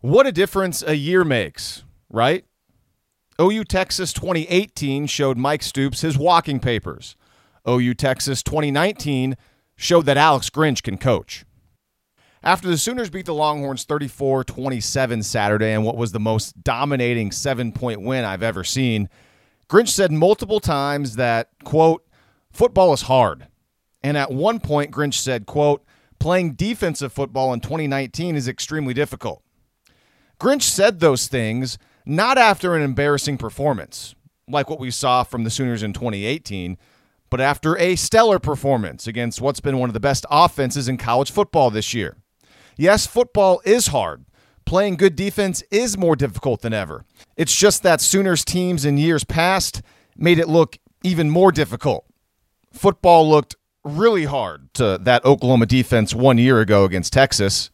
What a difference a year makes, right? OU Texas 2018 showed Mike Stoops his walking papers. OU Texas 2019 showed that Alex Grinch can coach. After the Sooners beat the Longhorns 34 27 Saturday in what was the most dominating seven point win I've ever seen, Grinch said multiple times that, quote, football is hard. And at one point, Grinch said, quote, playing defensive football in 2019 is extremely difficult. Grinch said those things not after an embarrassing performance, like what we saw from the Sooners in 2018, but after a stellar performance against what's been one of the best offenses in college football this year. Yes, football is hard. Playing good defense is more difficult than ever. It's just that Sooners teams in years past made it look even more difficult. Football looked really hard to that Oklahoma defense one year ago against Texas.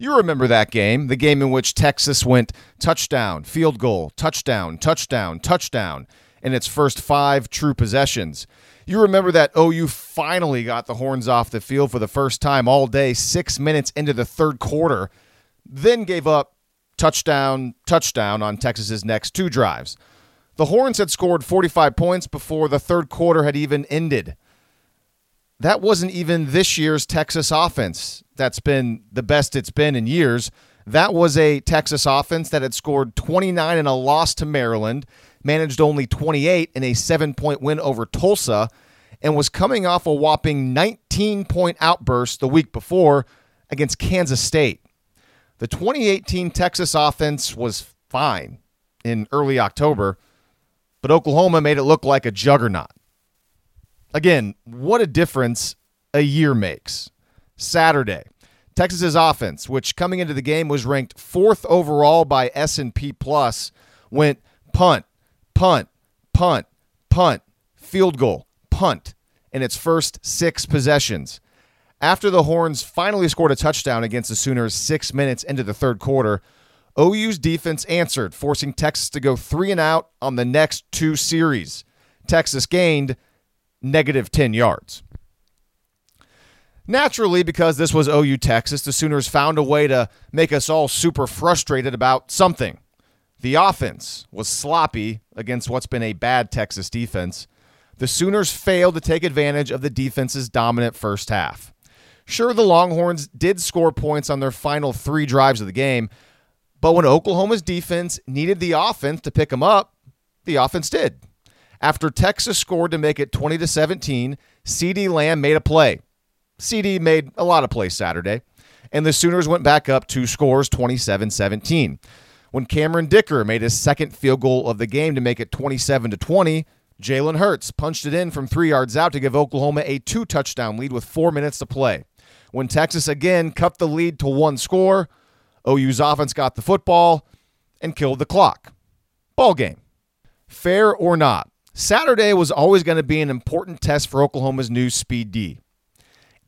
You remember that game, the game in which Texas went touchdown, field goal, touchdown, touchdown, touchdown in its first five true possessions. You remember that OU finally got the horns off the field for the first time all day, six minutes into the third quarter, then gave up touchdown, touchdown on Texas's next two drives. The Horns had scored 45 points before the third quarter had even ended that wasn't even this year's Texas offense. That's been the best it's been in years. That was a Texas offense that had scored 29 in a loss to Maryland, managed only 28 in a seven point win over Tulsa, and was coming off a whopping 19 point outburst the week before against Kansas State. The 2018 Texas offense was fine in early October, but Oklahoma made it look like a juggernaut again, what a difference a year makes. Saturday, Texas's offense, which coming into the game was ranked fourth overall by S&P Plus, went punt, punt, punt, punt, field goal, punt in its first six possessions. After the Horns finally scored a touchdown against the Sooners six minutes into the third quarter, OU's defense answered, forcing Texas to go three and out on the next two series. Texas gained negative 10 yards. Naturally, because this was OU Texas, the Sooners found a way to make us all super frustrated about something. The offense was sloppy against what's been a bad Texas defense. The Sooners failed to take advantage of the defense's dominant first half. Sure, the Longhorns did score points on their final three drives of the game, but when Oklahoma's defense needed the offense to pick them up, the offense did. After Texas scored to make it 20 to 17, CeeDee Lamb made a play. CeeDee made a lot of plays Saturday, and the Sooners went back up two scores 27 17. When Cameron Dicker made his second field goal of the game to make it 27 20, Jalen Hurts punched it in from three yards out to give Oklahoma a two touchdown lead with four minutes to play. When Texas again cut the lead to one score, OU's offense got the football and killed the clock. Ball game. Fair or not, Saturday was always going to be an important test for Oklahoma's new speed D.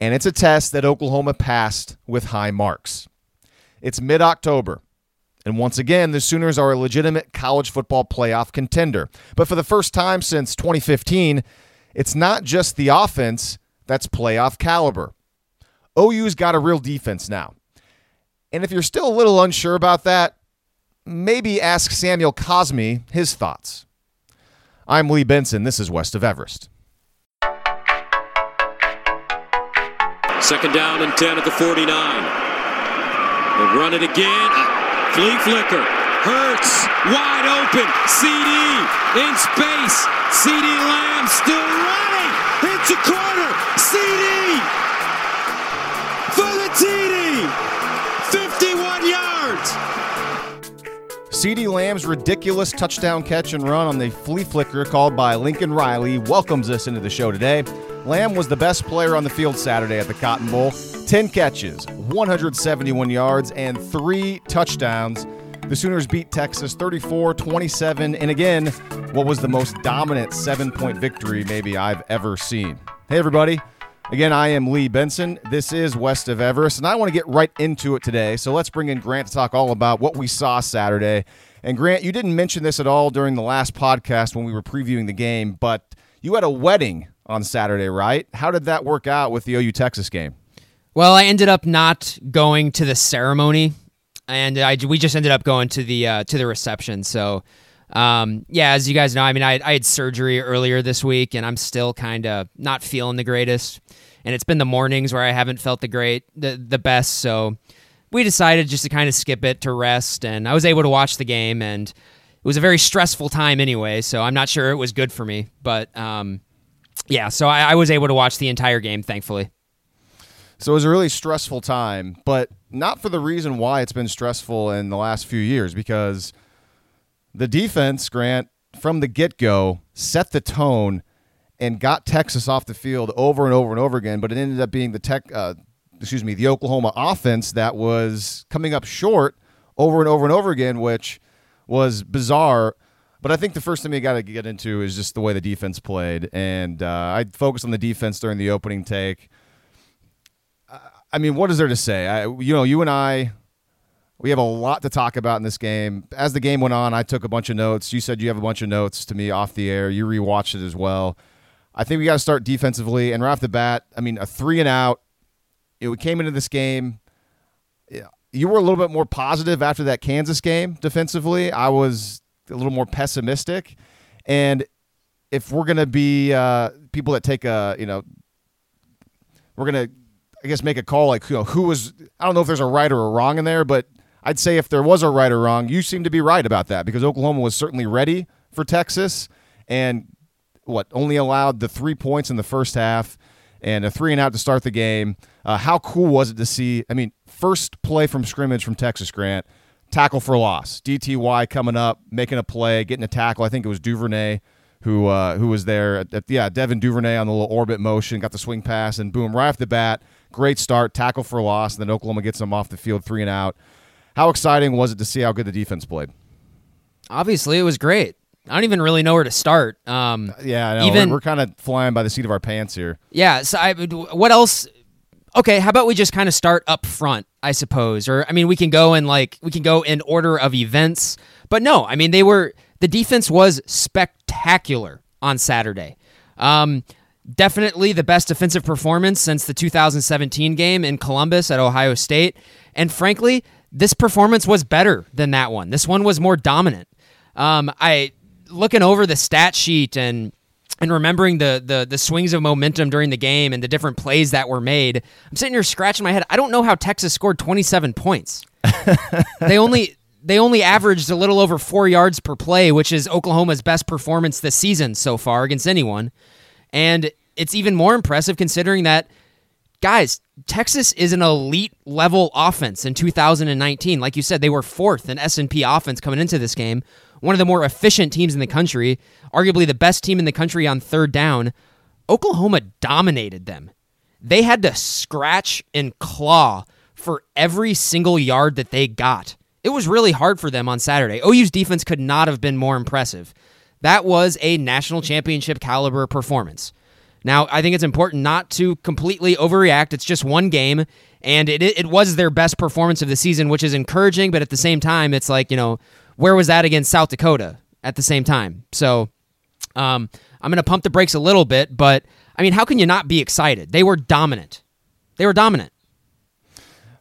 And it's a test that Oklahoma passed with high marks. It's mid October. And once again, the Sooners are a legitimate college football playoff contender. But for the first time since 2015, it's not just the offense that's playoff caliber. OU's got a real defense now. And if you're still a little unsure about that, maybe ask Samuel Cosmi his thoughts. I'm Lee Benson. This is West of Everest. Second down and 10 at the 49. They run it again. Uh, flea flicker. Hurts. Wide open. CeeDee in space. CeeDee Lamb still running. Hits a corner. CeeDee for the TD. 51 yards. CeeDee Lamb's ridiculous touchdown catch and run on the flea flicker called by Lincoln Riley welcomes us into the show today. Lamb was the best player on the field Saturday at the Cotton Bowl 10 catches, 171 yards, and three touchdowns. The Sooners beat Texas 34 27, and again, what was the most dominant seven point victory maybe I've ever seen. Hey, everybody. Again, I am Lee Benson. This is West of Everest, and I want to get right into it today. So let's bring in Grant to talk all about what we saw Saturday. And Grant, you didn't mention this at all during the last podcast when we were previewing the game, but you had a wedding on Saturday, right? How did that work out with the OU Texas game? Well, I ended up not going to the ceremony. and I, we just ended up going to the uh, to the reception. So, um, yeah, as you guys know, I mean, I, I had surgery earlier this week, and I'm still kind of not feeling the greatest. And it's been the mornings where I haven't felt the great, the the best. So, we decided just to kind of skip it to rest, and I was able to watch the game, and it was a very stressful time anyway. So I'm not sure it was good for me, but um, yeah, so I, I was able to watch the entire game, thankfully. So it was a really stressful time, but not for the reason why it's been stressful in the last few years, because the defense, Grant, from the get go, set the tone and got Texas off the field over and over and over again. But it ended up being the tech, uh, excuse me, the Oklahoma offense that was coming up short over and over and over again, which was bizarre. But I think the first thing we got to get into is just the way the defense played, and uh, I focused on the defense during the opening take. I mean, what is there to say? I, you know, you and I, we have a lot to talk about in this game. As the game went on, I took a bunch of notes. You said you have a bunch of notes to me off the air. You rewatched it as well. I think we got to start defensively, and right off the bat, I mean, a three and out. You know, we came into this game. You were a little bit more positive after that Kansas game defensively. I was a little more pessimistic. And if we're going to be uh, people that take a, you know, we're going to, I guess, make a call like, you know, who was, I don't know if there's a right or a wrong in there, but I'd say if there was a right or wrong, you seem to be right about that because Oklahoma was certainly ready for Texas and what only allowed the three points in the first half and a three and out to start the game. Uh, how cool was it to see? I mean, first play from scrimmage from Texas Grant tackle for loss. DTY coming up, making a play, getting a tackle. I think it was Duvernay who uh, who was there. At, at, yeah, Devin Duvernay on the little orbit motion, got the swing pass, and boom, right off the bat, great start, tackle for loss. And then Oklahoma gets them off the field, three and out. How exciting was it to see how good the defense played? Obviously, it was great. I don't even really know where to start. Um, yeah, I know. Even, we're, we're kind of flying by the seat of our pants here. Yeah. So, I, what else? Okay, how about we just kind of start up front? I suppose. Or I mean, we can go in like we can go in order of events. But no, I mean they were the defense was spectacular on Saturday. Um, definitely the best defensive performance since the 2017 game in Columbus at Ohio State. And frankly, this performance was better than that one. This one was more dominant. Um, I looking over the stat sheet and and remembering the, the the swings of momentum during the game and the different plays that were made, I'm sitting here scratching my head. I don't know how Texas scored 27 points. they only they only averaged a little over four yards per play, which is Oklahoma's best performance this season so far against anyone. And it's even more impressive considering that, guys, Texas is an elite level offense in 2019. Like you said, they were fourth in S&P offense coming into this game one of the more efficient teams in the country, arguably the best team in the country on third down, Oklahoma dominated them. They had to scratch and claw for every single yard that they got. It was really hard for them on Saturday. OU's defense could not have been more impressive. That was a national championship caliber performance. Now, I think it's important not to completely overreact. It's just one game, and it, it was their best performance of the season, which is encouraging, but at the same time, it's like, you know, where was that against South Dakota at the same time? So um, I'm going to pump the brakes a little bit, but I mean, how can you not be excited? They were dominant. They were dominant.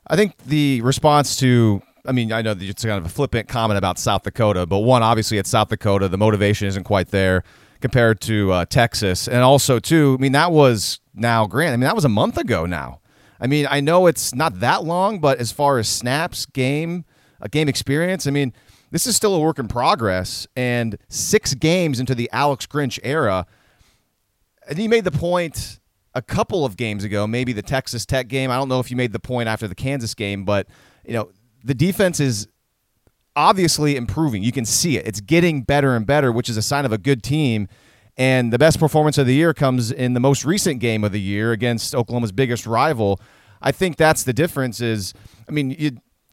I think the response to, I mean, I know that it's kind of a flippant comment about South Dakota, but one, obviously, at South Dakota, the motivation isn't quite there compared to uh, Texas. And also, too, I mean, that was now, Grant, I mean, that was a month ago now. I mean, I know it's not that long, but as far as snaps, game, a game experience, I mean, this is still a work in progress. And six games into the Alex Grinch era, and he made the point a couple of games ago, maybe the Texas Tech game. I don't know if you made the point after the Kansas game, but you know the defense is obviously improving. You can see it; it's getting better and better, which is a sign of a good team. And the best performance of the year comes in the most recent game of the year against Oklahoma's biggest rival. I think that's the difference. Is I mean, you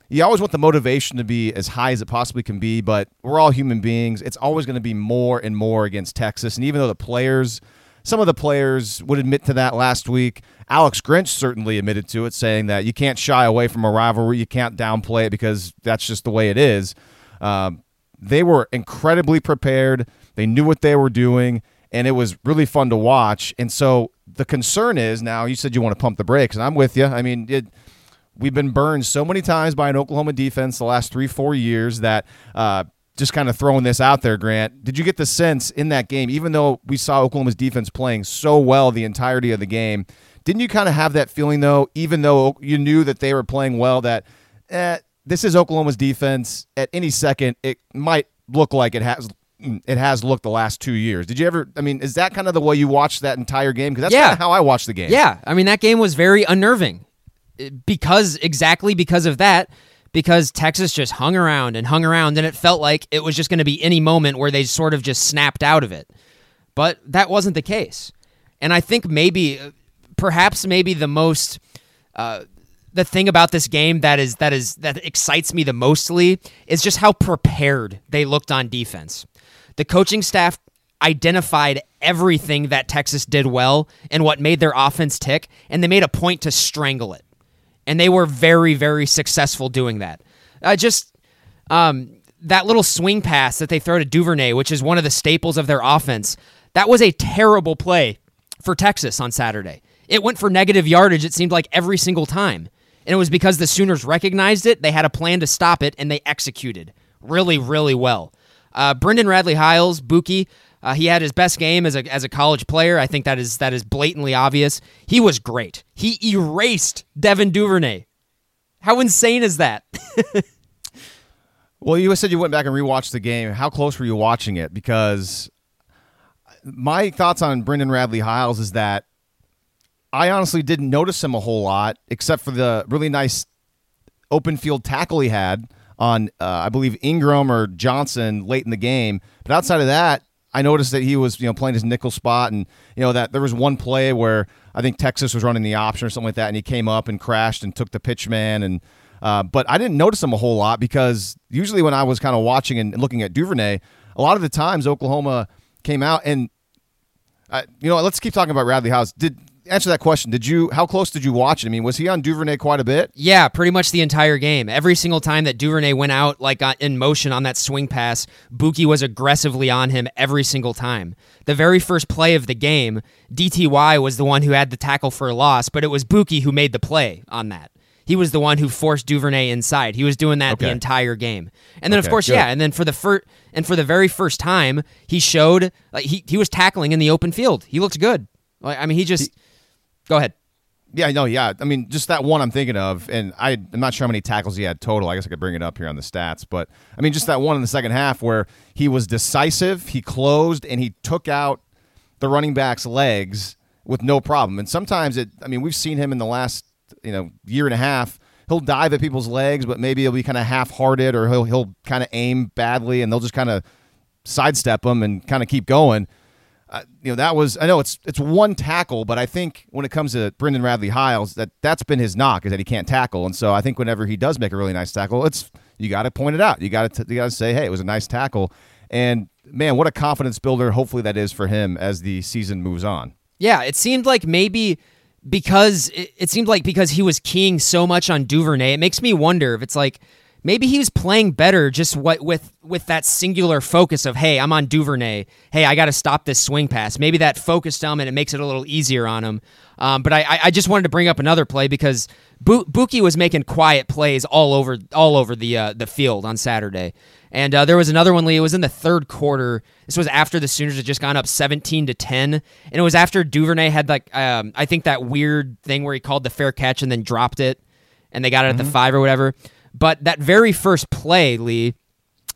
you always want the motivation to be as high as it possibly can be, but we're all human beings. It's always going to be more and more against Texas. And even though the players, some of the players would admit to that last week, Alex Grinch certainly admitted to it, saying that you can't shy away from a rivalry, you can't downplay it because that's just the way it is. Um, they were incredibly prepared, they knew what they were doing, and it was really fun to watch. And so the concern is now, you said you want to pump the brakes, and I'm with you. I mean, it we've been burned so many times by an Oklahoma defense the last three, four years that uh, just kind of throwing this out there, Grant. Did you get the sense in that game, even though we saw Oklahoma's defense playing so well the entirety of the game, didn't you kind of have that feeling though, even though you knew that they were playing well, that eh, this is Oklahoma's defense. At any second, it might look like it has it has looked the last two years. Did you ever? I mean, is that kind of the way you watched that entire game? Because that's Yeah. kind of how I watched the game. Yeah, I mean that game was very unnerving because exactly because of that. Because Texas just hung around and hung around, and it felt like it was just going to be any moment where they sort of just snapped out of it. But that wasn't the case, and I think maybe, perhaps maybe the most, uh, the thing about this game that is that is that excites me the mostly is just how prepared they looked on defense. The coaching staff identified everything that Texas did well and what made their offense tick, and they made a point to strangle it. And they were very, very successful doing that. Uh, just um, that little swing pass that they throw to Duvernay, which is one of the staples of their offense, that was a terrible play for Texas on Saturday. It went for negative yardage, it seemed like every single time. And it was because the Sooners recognized it, they had a plan to stop it, and they executed really, really well. Uh, Brendan Radley Hiles, Bookie, uh, he had his best game as a, as a college player. I think that is that is blatantly obvious. He was great. He erased Devin Duvernay. How insane is that? Well, you said you went back and rewatched the game. How close were you watching it? Because my thoughts on Brendan Radley Hiles is that I honestly didn't notice him a whole lot, except for the really nice open field tackle he had on, uh, I believe, Ingram or Johnson late in the game. But outside of that, I noticed that he was, you know, playing his nickel spot, and you know that there was one play where I think Texas was running the option or something like that, and he came up and crashed and took the pitch man, and uh, but I didn't notice him a whole lot because usually when I was kind of watching and looking at Duvernay, a lot of the times Oklahoma came out and uh, you know, let's keep talking about Radley Hiles. Did answer that question? Did you? How close did you watch it? I mean, was he on Duvernay quite a bit? Yeah, pretty much the entire game. Every single time that Duvernay went out, like uh, in motion on that swing pass, Bookie was aggressively on him every single time. The very first play of the game, DTY was the one who had the tackle for a loss, but it was Bookie who made the play on that. He was the one who forced Duvernay inside. He was doing that the entire game. And then of course, good. yeah, and then for the first and for the very first time, he showed like he he was tackling in the open field. He looked good. Like I mean, he just Go ahead. Yeah, no, yeah. I mean, just that one I'm thinking of, and I, I'm not sure how many tackles he had total. I guess I could bring it up here on the stats, but I mean, just that one in the second half where he was decisive, he closed, and he took out the running back's legs with no problem. And sometimes it, I mean, we've seen him in the last, you know, year and a half. He'll dive at people's legs, but maybe he'll be kind of half-hearted, or he'll he'll kind of aim badly, and they'll just kind of sidestep him and kind of keep going uh, you know that was I know it's it's one tackle, but I think when it comes to Brendan Radley Hiles, that that's been his knock is that he can't tackle, and so I think whenever he does make a really nice tackle, it's you got to point it out. You got to you got to say, hey, it was a nice tackle, and man, what a confidence builder. Hopefully that is for him as the season moves on. Yeah, it seemed like maybe because it, it seemed like because he was keying so much on Duvernay, it makes me wonder if it's like maybe he was playing better just what with with that singular focus of hey, I'm on Duvernay. Hey, I got to stop this swing pass. Maybe that focused him and it makes it a little easier on him. Um, but I, I just wanted to bring up another play because Bu- Bookie was making quiet plays all over all over the uh, the field on Saturday. And uh, there was another one, Lee. It was in the third quarter. This was after the Sooners had just gone up 17 to 10, and it was after Duvernay had like um, I think that weird thing where he called the fair catch and then dropped it, and they got it at the five or whatever. But that very first play, Lee,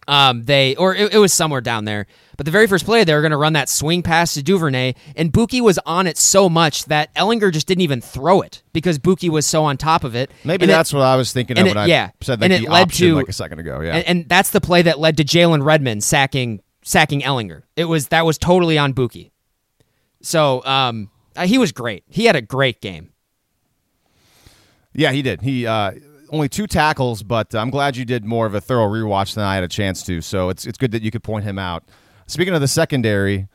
um, they or it, it was somewhere down there. But the very first play, they were going to run that swing pass to Duvernay, and Bookie was on it so much that Ehlinger just didn't even throw it because Bookie was so on top of it. Maybe And it- that's what I was thinking of when it- I yeah, said like and the it led option to- like a second ago. Yeah, and, and that's the play that led to Jalen Redmond sacking sacking Ehlinger. It was that was totally on Bookie. So um, uh, he was great. He had a great game. Yeah, he did. He uh, only two tackles, but I'm glad you did more of a thorough rewatch than I had a chance to. So it's it's good that you could point him out. Speaking of the secondary,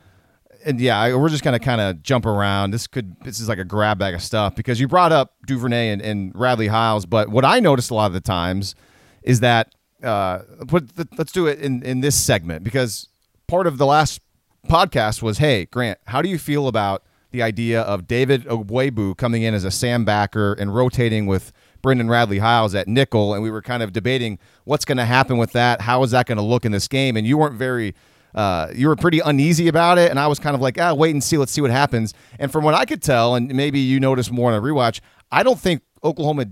and yeah, we're just gonna kind of jump around. This could this is like a grab bag of stuff because you brought up Duvernay and, and Radley Hiles, but what I noticed a lot of the times is that uh, put let's do it in in this segment because part of the last podcast was, hey Grant, how do you feel about the idea of David Ugwoegbu coming in as a Sam backer and rotating with Brendan Radley Hiles at nickel, and we were kind of debating what's going to happen with that. How is that going to look in this game? And you weren't very. Uh, you were pretty uneasy about it, and I was kind of like, ah, wait and see, let's see what happens. And from what I could tell, and maybe you noticed more on a rewatch, I don't think Oklahoma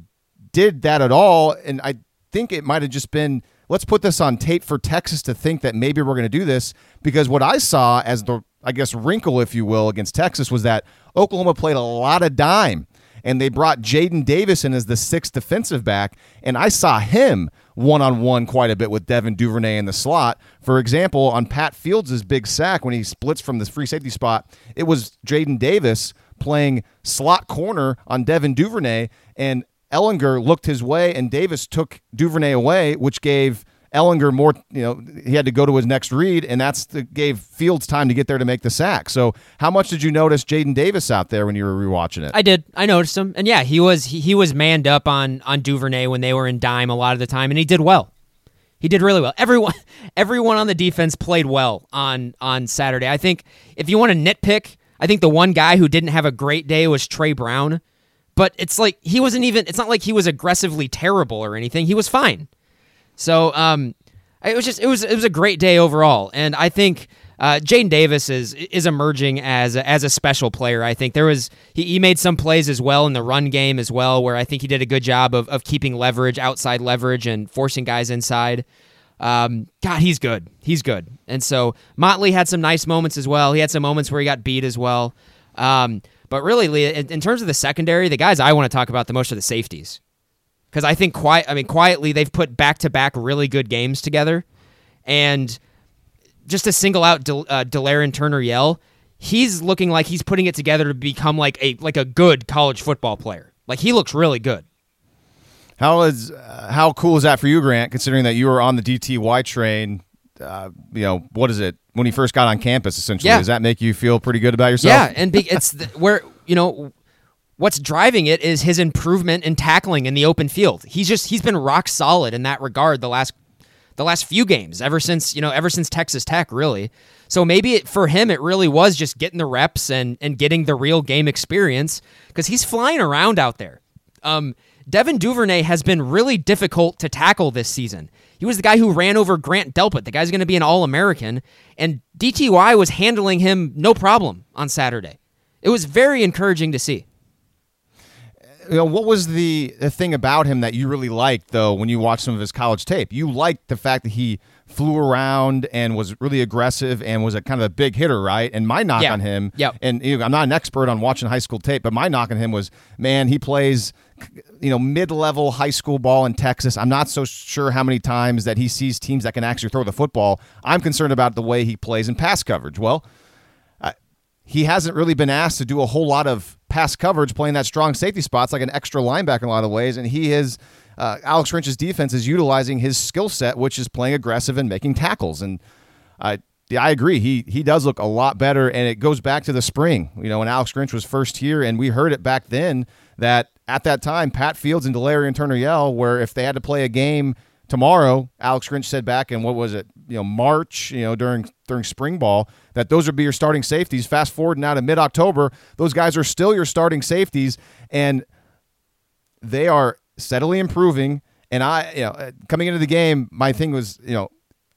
did that at all, and I think it might have just been let's put this on tape for Texas to think that maybe we're going to do this because what I saw as the I guess wrinkle, if you will, against Texas was that Oklahoma played a lot of dime and they brought Jaden Davison as the sixth defensive back, and I saw him one on one quite a bit with Devin Duvernay in the slot. For example, on Pat Fields' big sack when he splits from the free safety spot, it was Jaden Davis playing slot corner on Devin Duvernay, and Ehlinger looked his way, and Davis took Duvernay away, which gave Ehlinger more, you know, he had to go to his next read, and that's the, gave Fields time to get there to make the sack. So, how much did you notice Jaden Davis out there when you were rewatching it? I did. I noticed him, and yeah, he was he, he was manned up on on Duvernay when they were in dime a lot of the time, and he did well. He did really well. Everyone everyone on the defense played well on on Saturday. I think if you want to nitpick, I think the one guy who didn't have a great day was Tre Brown. But it's like he wasn't even it's not like he was aggressively terrible or anything. He was fine. So um, it was just it was it was a great day overall, and I think uh, Jaden Davis is is emerging as a, as a special player. I think there was he, he made some plays as well in the run game as well, where I think he did a good job of of keeping leverage, outside leverage, and forcing guys inside. Um, God, he's good. He's good. And so Motley had some nice moments as well. He had some moments where he got beat as well. Um, but really, in, in terms of the secondary, the guys I want to talk about the most are the safeties because I think quiet. I mean, quietly they've put back to back really good games together, and just to single out Del, uh, Turner Yell, he's looking like he's putting it together to become like a like a good college football player. Like he looks really good. How is uh, how cool is that for you, Grant? Considering that you were on the DTY train, uh, you know what is it when he first got on campus? Essentially, Yeah. does that make you feel pretty good about yourself? Yeah, and be, it's the, where you know what's driving it is his improvement in tackling in the open field. He's just he's been rock solid in that regard the last the last few games ever since you know ever since Texas Tech really. So maybe it, for him it really was just getting the reps and and getting the real game experience because he's flying around out there. Um, Devin Duvernay has been really difficult to tackle this season. He was the guy who ran over Grant Delpit. The guy's going to be an All American, and DTY was handling him no problem on Saturday. It was very encouraging to see. You know, what was the, the thing about him that you really liked though when you watched some of his college tape? You liked the fact that he flew around and was really aggressive and was a kind of a big hitter, right? And my knock Yeah. on him, Yep. and you know, I'm not an expert on watching high school tape, but my knock on him was, man, he plays you know mid-level high school ball in Texas. I'm not so sure how many times that he sees teams that can actually throw the football. I'm concerned about the way he plays in pass coverage. Well, he hasn't really been asked to do a whole lot of pass coverage playing that strong safety spots like an extra linebacker in a lot of ways and he is uh, alex Grinch's defense is utilizing his skill set which is playing aggressive and making tackles and I I agree. He he does look a lot better, and it goes back to the spring. You know, when Alex Grinch was first here, and we heard it back then that at that time, Pat Fields and Delarrin Turner Yell, where if they had to play a game tomorrow, Alex Grinch said back in what was it, you know, March, you know, during during spring ball, that those would be your starting safeties. Fast forward now to mid October, those guys are still your starting safeties, and they are steadily improving. And I, you know, coming into the game, my thing was, you know,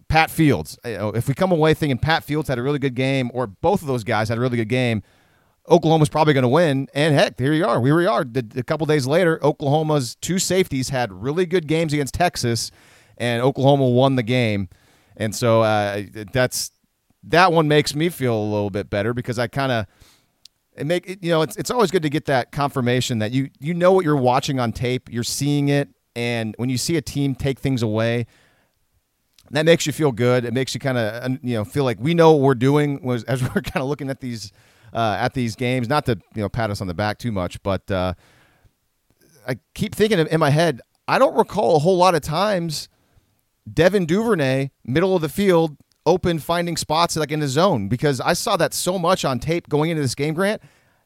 Pat Fields. You know, if we come away thinking Pat Fields had a really good game, or both of those guys had a really good game, Oklahoma's probably going to win. And heck, here you are. Here we are. A couple days later, Oklahoma's two safeties had really good games against Texas, and Oklahoma won the game. And so uh, that's that one makes me feel a little bit better because I kind of it make it, you know it's it's always good to get that confirmation that you you know what you're watching on tape, you're seeing it, and when you see a team take things away, that makes you feel good. It makes you kind of you know feel like we know what we're doing as we're kind of looking at these uh, at these games. Not to you know pat us on the back too much, but uh, I keep thinking in my head. I don't recall a whole lot of times Devin Duvernay, middle of the field, open, finding spots like in the zone because I saw that so much on tape going into this game. Grant,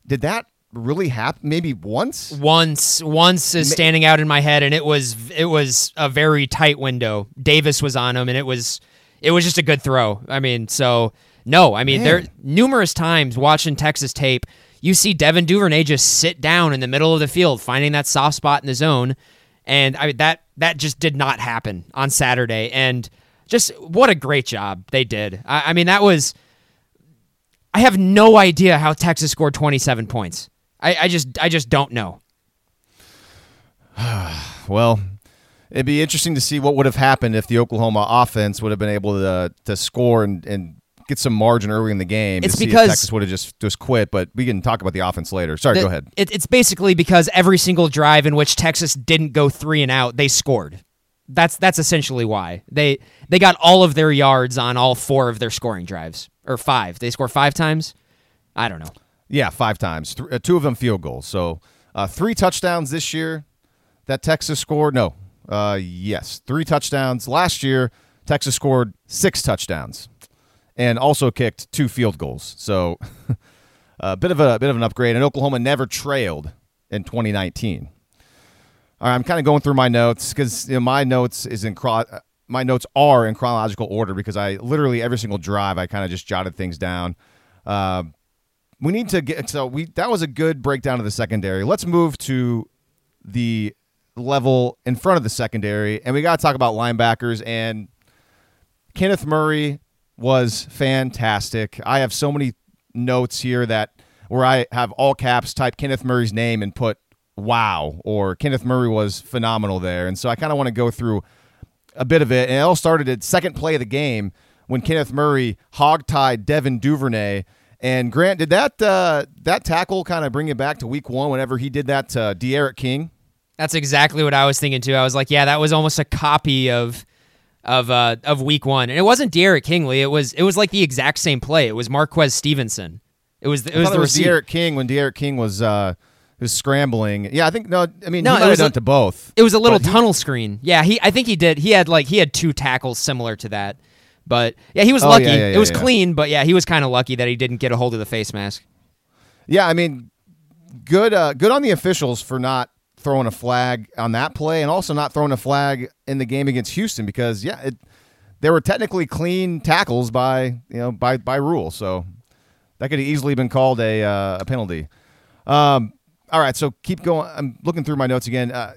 did that really happen? Maybe once. Once, once is standing out in my head, and it was it was a very tight window. Davis was on him, and it was it was just a good throw. I mean, so no, I mean there numerous times watching Texas tape, you see Devin Duvernay just sit down in the middle of the field, finding that soft spot in the zone, and I mean that that just did not happen on Saturday. And just what a great job they did. I, I mean that was. I have no idea how Texas scored 27 points. I, I just I just don't know. well, it'd be interesting to see what would have happened if the Oklahoma offense would have been able to to score and, and get some margin early in the game. It's because- Texas would have just just quit. But we can talk about the offense later. Sorry, The- go ahead. It, it's basically because every single drive in which Texas didn't go three and out, they scored. That's that's essentially why they they got all of their yards on all four of their scoring drives or five. They score five times. I don't know. Yeah, five times. Th- uh, two of them field goals. So uh, three touchdowns this year that Texas scored. No, uh, yes, three touchdowns last year. Texas scored six touchdowns and also kicked two field goals. So a bit of a bit of an upgrade. And Oklahoma never trailed in 2019. All right, I'm kind of going through my notes because you know, my notes is in uh, my notes are in chronological order because I literally every single drive I kind of just jotted things down. Uh, we need to get so we that was a good breakdown of the secondary. Let's move to the level in front of the secondary, and we got to talk about linebackers. And Kenneth Murray was fantastic. I have so many notes here that where I have all caps type Kenneth Murray's name and put wow or Kenneth Murray was phenomenal there. And so I kind of want to go through a bit of it. And it all started at second play of the game when Kenneth Murray hogtied Devin Duvernay. And Grant, did that uh, that tackle kind of bring you back to week one whenever he did that to D'Eriq King? That's exactly what I was thinking too. I was like, yeah, that was almost a copy of of uh, of week one, and it wasn't Derek Kingley. It was it was like the exact same play. It was Marquez Stevenson. It was it was the it was. D'Eriq King when D'Eriq King was uh, was scrambling. Yeah, I think no. I mean, No, he it might have was done a- to both. It was a little But he- tunnel screen. Yeah, he I think he did. He had like he had two tackles similar to that. But yeah, he was Oh, lucky. yeah, yeah, it was yeah. clean, but yeah, he was kind of lucky that he didn't get a hold of the face mask. Yeah, I mean, good uh, good on the officials for not throwing a flag on that play and also not throwing a flag in the game against Houston because yeah, it, they were technically clean tackles by you know by by rule, so that could have easily been called a uh, a penalty. Um, all right, so keep going. I'm looking through my notes again. Uh,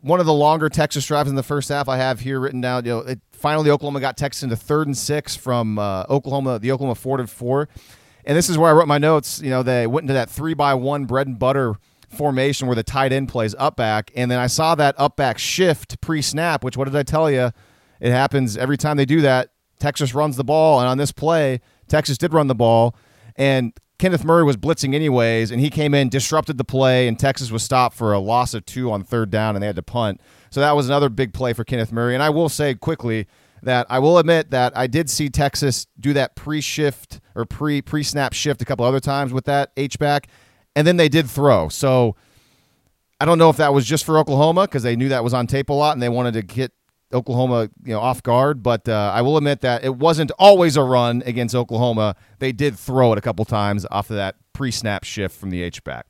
one of the longer Texas drives in the first half I have here written down. You know, it, finally Oklahoma got Texas into third and six from uh, Oklahoma, the Oklahoma four to four, and this is where I wrote my notes. You know, they went into that three by one bread and butter formation where the tight end plays up back, and then I saw that up back shift pre snap. Which what did I tell you? It happens every time they do that. Texas runs the ball, and on this play, Texas did run the ball, and Kenneth Murray was blitzing anyways, and he came in, disrupted the play, and Texas was stopped for a loss of two on third down, and they had to punt. So that was another big play for Kenneth Murray. And I will say quickly that I will admit that I did see Texas do that pre-shift or pre pre-snap shift a couple other times with that H back, and then they did throw. So I don't know if that was just for Oklahoma because they knew that was on tape a lot and they wanted to get Oklahoma, you know, off guard. But uh, I will admit that it wasn't always a run against Oklahoma. They did throw it a couple times off of that pre-snap shift from the H back.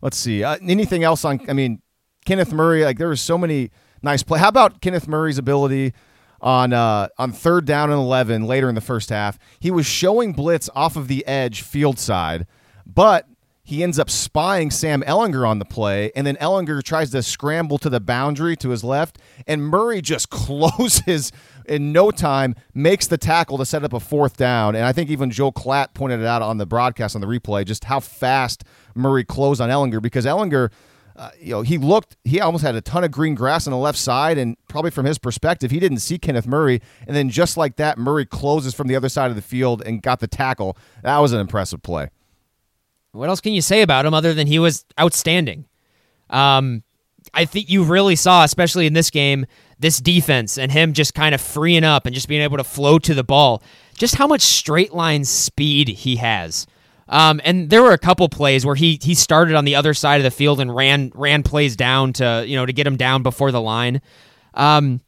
Let's see. Uh, anything else on? I mean, Kenneth Murray. Like there was so many nice play. How about Kenneth Murray's ability on uh, on third down and eleven later in the first half? He was showing blitz off of the edge field side, but he ends up spying Sam Ehlinger on the play, and then Ehlinger tries to scramble to the boundary to his left, and Murray just closes in no time, makes the tackle to set up a fourth down. And I think even Joel Klatt pointed it out on the broadcast on the replay, just how fast Murray closed on Ehlinger because Ehlinger. Uh, you know, he looked, he almost had a ton of green grass on the left side, and probably from his perspective, he didn't see Kenneth Murray. And then just like that, Murray closes from the other side of the field and got the tackle. That was an impressive play. What else can you say about him other than he was outstanding? Um, I think you really saw, especially in this game, this defense and him just kind of freeing up and just being able to flow to the ball. Just how much straight line speed he has. Um, and there were a couple plays where he he started on the other side of the field and ran ran plays down to you know to get him down before the line. Um,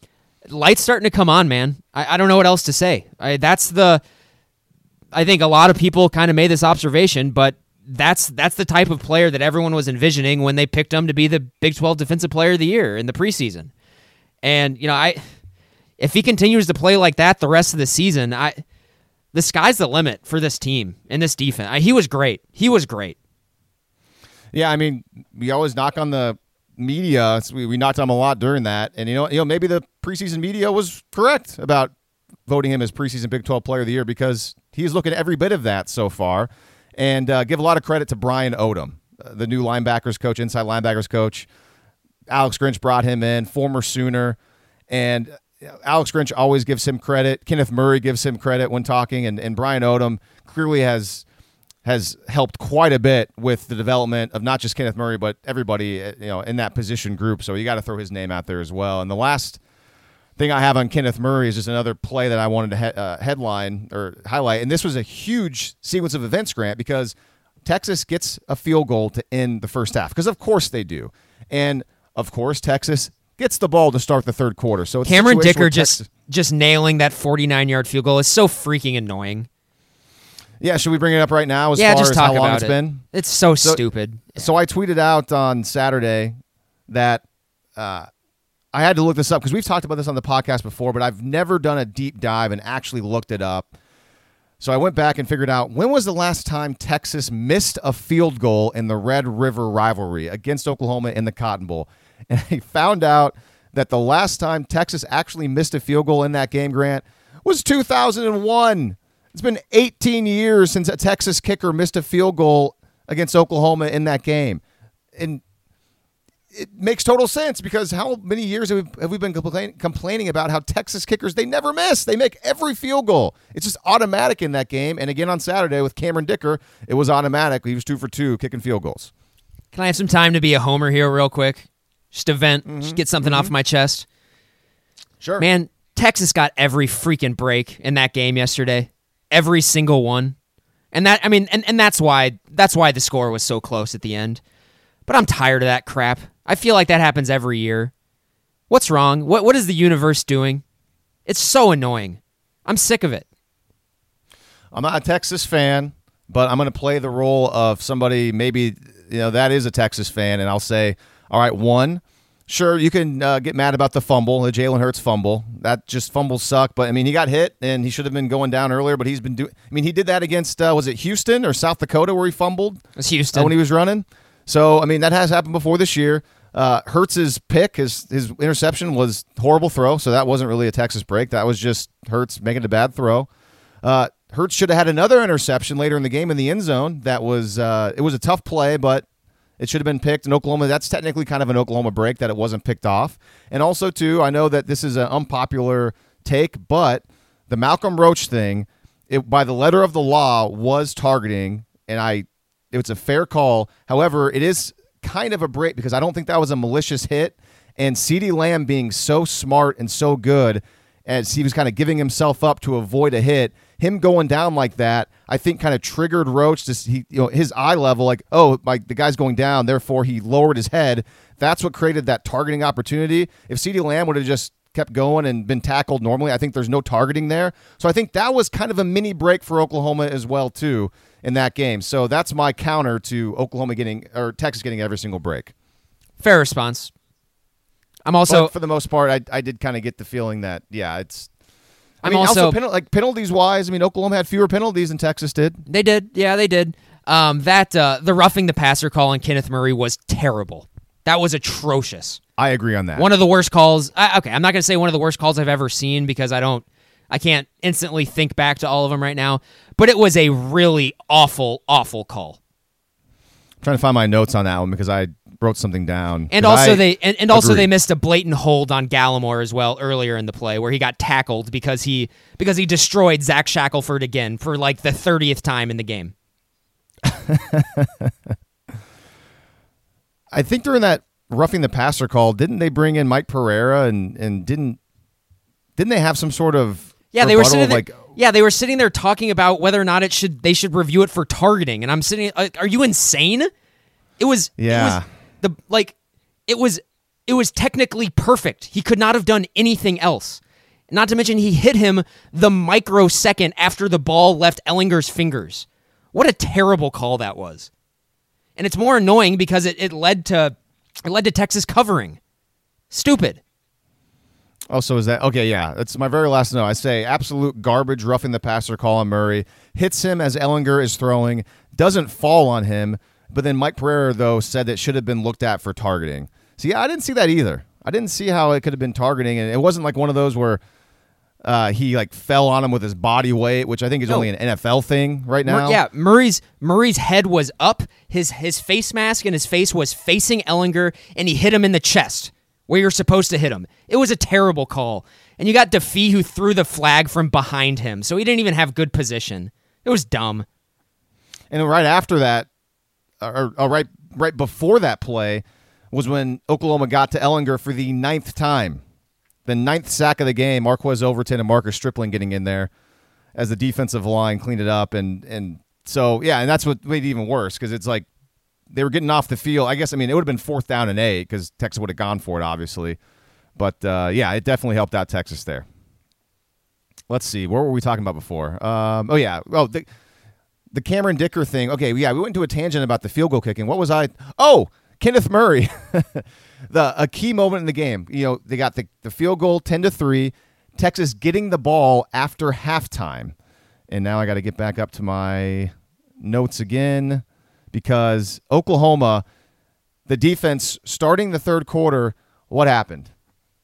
light's starting to come on, man. I, I don't know what else to say. I, that's the I think a lot of people kind of made this observation, but that's that's the type of player that everyone was envisioning when they picked him to be the Big 12 Defensive Player of the Year in the preseason. And you know, I if he continues to play like that the rest of the season, I the sky's the limit for this team and this defense. I, he was great. He was great. Yeah, I mean, we always knock on the media. We, we knocked on him a lot during that, and you know, you know, maybe the preseason media was correct about voting him as preseason Big 12 Player of the Year because he's looking at every bit of that so far. And uh, give a lot of credit to Brian Odom, uh, the new linebackers coach, inside linebackers coach. Alex Grinch brought him in, former Sooner, and Alex Grinch always gives him credit. Kenneth Murray gives him credit when talking, and, and Brian Odom clearly has has helped quite a bit with the development of not just Kenneth Murray, but everybody uh, you know in that position group. So you got to throw his name out there as well. And the last thing I have on Kenneth Murray is just another play that I wanted to he- uh, headline or highlight. And this was a huge sequence of events, Grant, because Texas gets a field goal to end the first half, because of course they do, and of course Texas gets the ball to start the third quarter. So it's Cameron Dicker just Texas- just nailing that 49 yard field goal is so freaking annoying. yeah. Should we bring it up right now? As yeah, far just as talk how long about it's it. been. It's so, So- stupid. So I tweeted out on Saturday that uh, I had to look this up because we've talked about this on the podcast before, but I've never done a deep dive and actually looked it up. So I went back and figured out when was the last time Texas missed a field goal in the Red River rivalry against Oklahoma in the Cotton Bowl. And I found out that the last time Texas actually missed a field goal in that game, Grant, was 2001. It's been 18 years since a Texas kicker missed a field goal against Oklahoma in that game. And it makes total sense because how many years have we, have we been complain, complaining about how Texas kickers they never miss? They make every field goal. It's just automatic in that game. And again on Saturday with Cameron Dicker, it was automatic. He was two for two kicking field goals. Can I have some time to be a homer here, real quick? Just a vent, Mm-hmm. just get something off my chest. Sure, Man, Texas got every freaking break in that game yesterday. Every single one. And that I mean and, and that's why that's why the score was so close at the end. But I'm tired of that crap. I feel like that happens every year. What's wrong? What what is the universe doing? It's so annoying. I'm sick of it. I'm not a Texas fan, but I'm going to play the role of somebody maybe you know that is a Texas fan, and I'll say, all right, one, sure you can uh, get mad about the fumble, the Jalen Hurts fumble. That just fumbles suck, but I mean he got hit and he should have been going down earlier, but he's been doing. I mean he did that against uh, was it Houston or South Dakota where he fumbled It's uh, Houston. when he was running. So I mean that has happened before this year. Uh, Hurts's pick, his his interception was horrible throw, so that wasn't really a Texas break. That was just Hurts making a bad throw. Uh, Hurts should have had another interception later in the game in the end zone. That was uh, it was a tough play, but it should have been picked in Oklahoma. That's technically kind of an Oklahoma break that it wasn't picked off. And also too, I know that this is an unpopular take, but the Malcolm Roach thing, it by the letter of the law was targeting, and I it was a fair call. However, it is kind of a break because I don't think that was a malicious hit. And CeeDee Lamb being so smart and so good as he was kind of giving himself up to avoid a hit, him going down like that, I think kind of triggered Roach to he, you know, his eye level, like, oh, my, the guy's going down, therefore he lowered his head. That's what created that targeting opportunity. If CeeDee Lamb would have just kept going and been tackled normally, I think there's no targeting there. So I think that was kind of a mini break for Oklahoma as well too in that game. So that's my counter to Oklahoma getting or Texas getting every single break. Fair response. I'm also but for the most part, I, I did kind of get the feeling that yeah, it's. I I'm mean, also, also- penal- like penalties wise. I mean, Oklahoma had fewer penalties than Texas did. They did. Yeah, they did. Um, that uh, the roughing the passer call on Kenneth Murray was terrible. That was atrocious. I agree on that. One of the worst calls. I, okay, I'm not going to say one of the worst calls I've ever seen because I don't. I can't instantly think back to all of them right now. But it was a really awful, awful call. I'm trying to find my notes on that one because I wrote something down. And also I they and, and also they missed a blatant hold on Gallimore as well earlier in the play where he got tackled because he because he destroyed Zach Shackelford again for like the thirtieth time in the game. I think during that roughing the passer call, didn't they bring in Mike Pereira and and didn't didn't they have some sort of Yeah, they were sitting there, like Yeah, they were sitting there talking about whether or not it should they should review it for targeting, and I'm sitting. Like, are you insane? It was. Yeah. It was the like, it was. It was technically perfect. He could not have done anything else. Not to mention he hit him the microsecond after the ball left Ehlinger's fingers. What a terrible call that was. And it's more annoying because it, it led to it led to Texas covering. Stupid. Oh, so is that okay? Yeah, that's my very last note. I say absolute garbage roughing the passer call on Murray hits him as Ehlinger is throwing, doesn't fall on him, but then Mike Pereira though said that should have been looked at for targeting. See, yeah, I didn't see that either. I didn't see how it could have been targeting, and it wasn't like one of those where uh, he like fell on him with his body weight, which I think is No. only an NFL thing right now. Yeah, Murray's Murray's head was up, his his face mask and his face was facing Ehlinger, and he hit him in the chest where you're supposed to hit him. It was a terrible call, and you got Defee who threw the flag from behind him, so he didn't even have good position. It was dumb. And right after that, or, or right right before that play, was when Oklahoma got to Ehlinger for the ninth time, the ninth sack of the game. Marquise Overton and Marcus Stripling getting in there as the defensive line cleaned it up, and and so yeah, and that's what made it even worse because it's like they were getting off the field. I guess I mean it would have been fourth down and eight because Texas would have gone for it, obviously. But uh, yeah, it definitely helped out Texas there. Let's see, what were we talking about before? Um, oh yeah, oh the the Cameron Dicker thing. Okay, yeah, we went into a tangent about the field goal kicking. What was I? Oh, Kenneth Murray, the a key moment in the game. You know, they got the, the field goal ten to three. Texas getting the ball after halftime, and now I got to get back up to my notes again because Oklahoma, the defense starting the third quarter. What happened?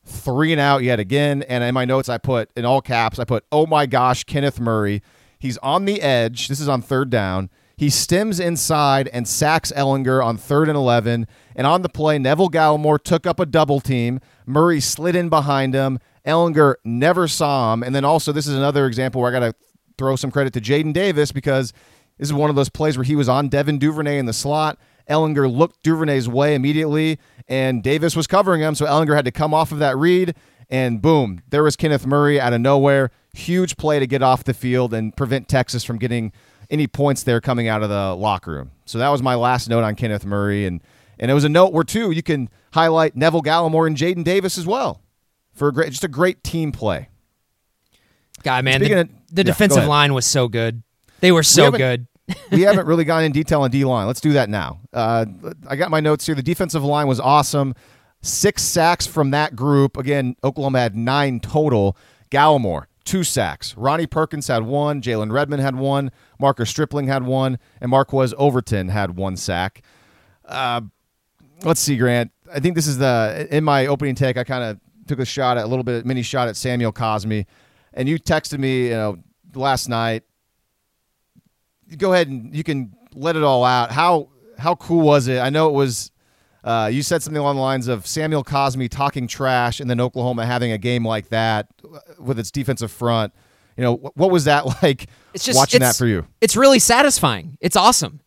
Three and out yet again. And in my notes, I put in all caps, I put, oh my gosh, Kenneth Murray. He's on the edge. This is on third down. He stems inside and sacks Ehlinger on third and 11. And on the play, Neville Gallimore took up a double team. Murray slid in behind him. Ehlinger never saw him. And then also, this is another example where I got to throw some credit to Jaden Davis because this is one of those plays where he was on Devin Duvernay in the slot. Ehlinger looked Duvernay's way immediately, and Davis was covering him, so Ehlinger had to come off of that read, and boom, there was Kenneth Murray out of nowhere. Huge play to get off the field and prevent Texas from getting any points there coming out of the locker room. So that was my last note on Kenneth Murray, and and it was a note where too you can highlight Neville Gallimore and Jaden Davis as well for a great, just a great team play. God, man, the, of- the yeah, defensive line was so good. They were so haven't- good. we haven't really gone in detail on D line. Let's do that now. Uh, I got my notes here. The defensive line was awesome. Six sacks from that group. Again, Oklahoma had nine total. Gallimore, two sacks. Ronnie Perkins had one. Jalen Redmond had one. Marcus Stripling had one. And Marquise Overton had one sack. Uh, let's see, Grant. I think this is the in my opening take. I kind of took a shot at a little bit mini shot at Samuel Cosmi, and you texted me, you know, last night go ahead and you can let it all out. How how cool was it? I know it was. Uh, you said something along the lines of Samuel Cosmi talking trash, and then Oklahoma having a game like that with its defensive front. You know, what was that like? It's just watching it's- that for you. It's really satisfying. It's awesome.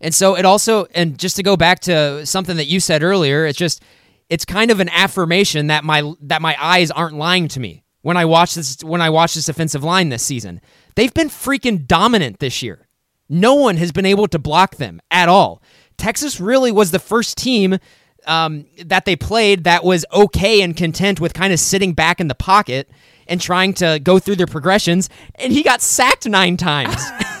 And so it also and just to go back to something that you said earlier, it's just it's kind of an affirmation that my that my eyes aren't lying to me when I watch this when I watch this offensive line this season. They've been freaking dominant this year. No one has been able to block them at all. Texas really was the first team um, that they played that was okay and content with kind of sitting back in the pocket and trying to go through their progressions. And he got sacked nine times.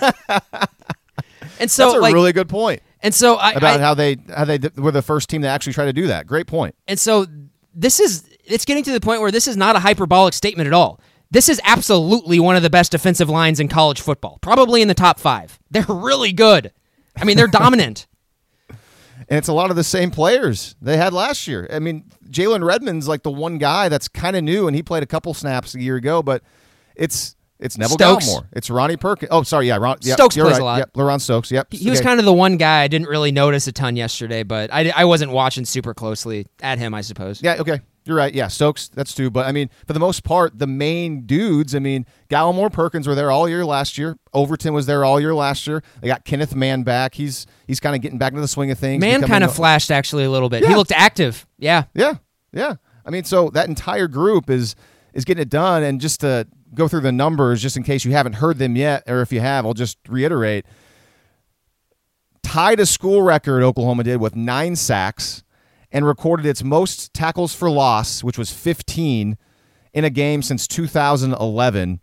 and so, That's a like, really good point. and so I, about I- how they how they were the first team to actually try to do that. Great point. and so this is it's getting to the point where this is not a hyperbolic statement at all. This is absolutely one of the best defensive lines in college football, probably in the top five. They're really good. I mean, they're dominant. And it's a lot of the same players they had last year. I mean, Jalen Redmond's like the one guy that's kind of new, and he played a couple snaps a year ago, but it's it's Neville Stokes. Gallimore. It's Ronnie Perkins. Oh, sorry, yeah, Ron, yep, Stokes plays right. a lot. Yep, LaRon Stokes. Yep, He was Okay. kind of the one guy I didn't really notice a ton yesterday, but I, I wasn't watching super closely at him, I suppose. Yeah, okay. You're right. Yeah, Stokes, that's two. But I mean, for the most part, the main dudes, I mean, Gallimore Perkins were there all year last year. Overton was there all year last year. They got Kenneth Mann back. He's he's kind of getting back into the swing of things. Man becoming kind of a- flashed actually a little bit. He looked active. Yeah. Yeah, yeah. I mean, so that entire group is is getting it done. And just to go through the numbers, just in case you haven't heard them yet, or if you have, I'll just reiterate. Tied a school record, Oklahoma did with nine sacks, and recorded its most tackles for loss, which was 15 in a game since 2011.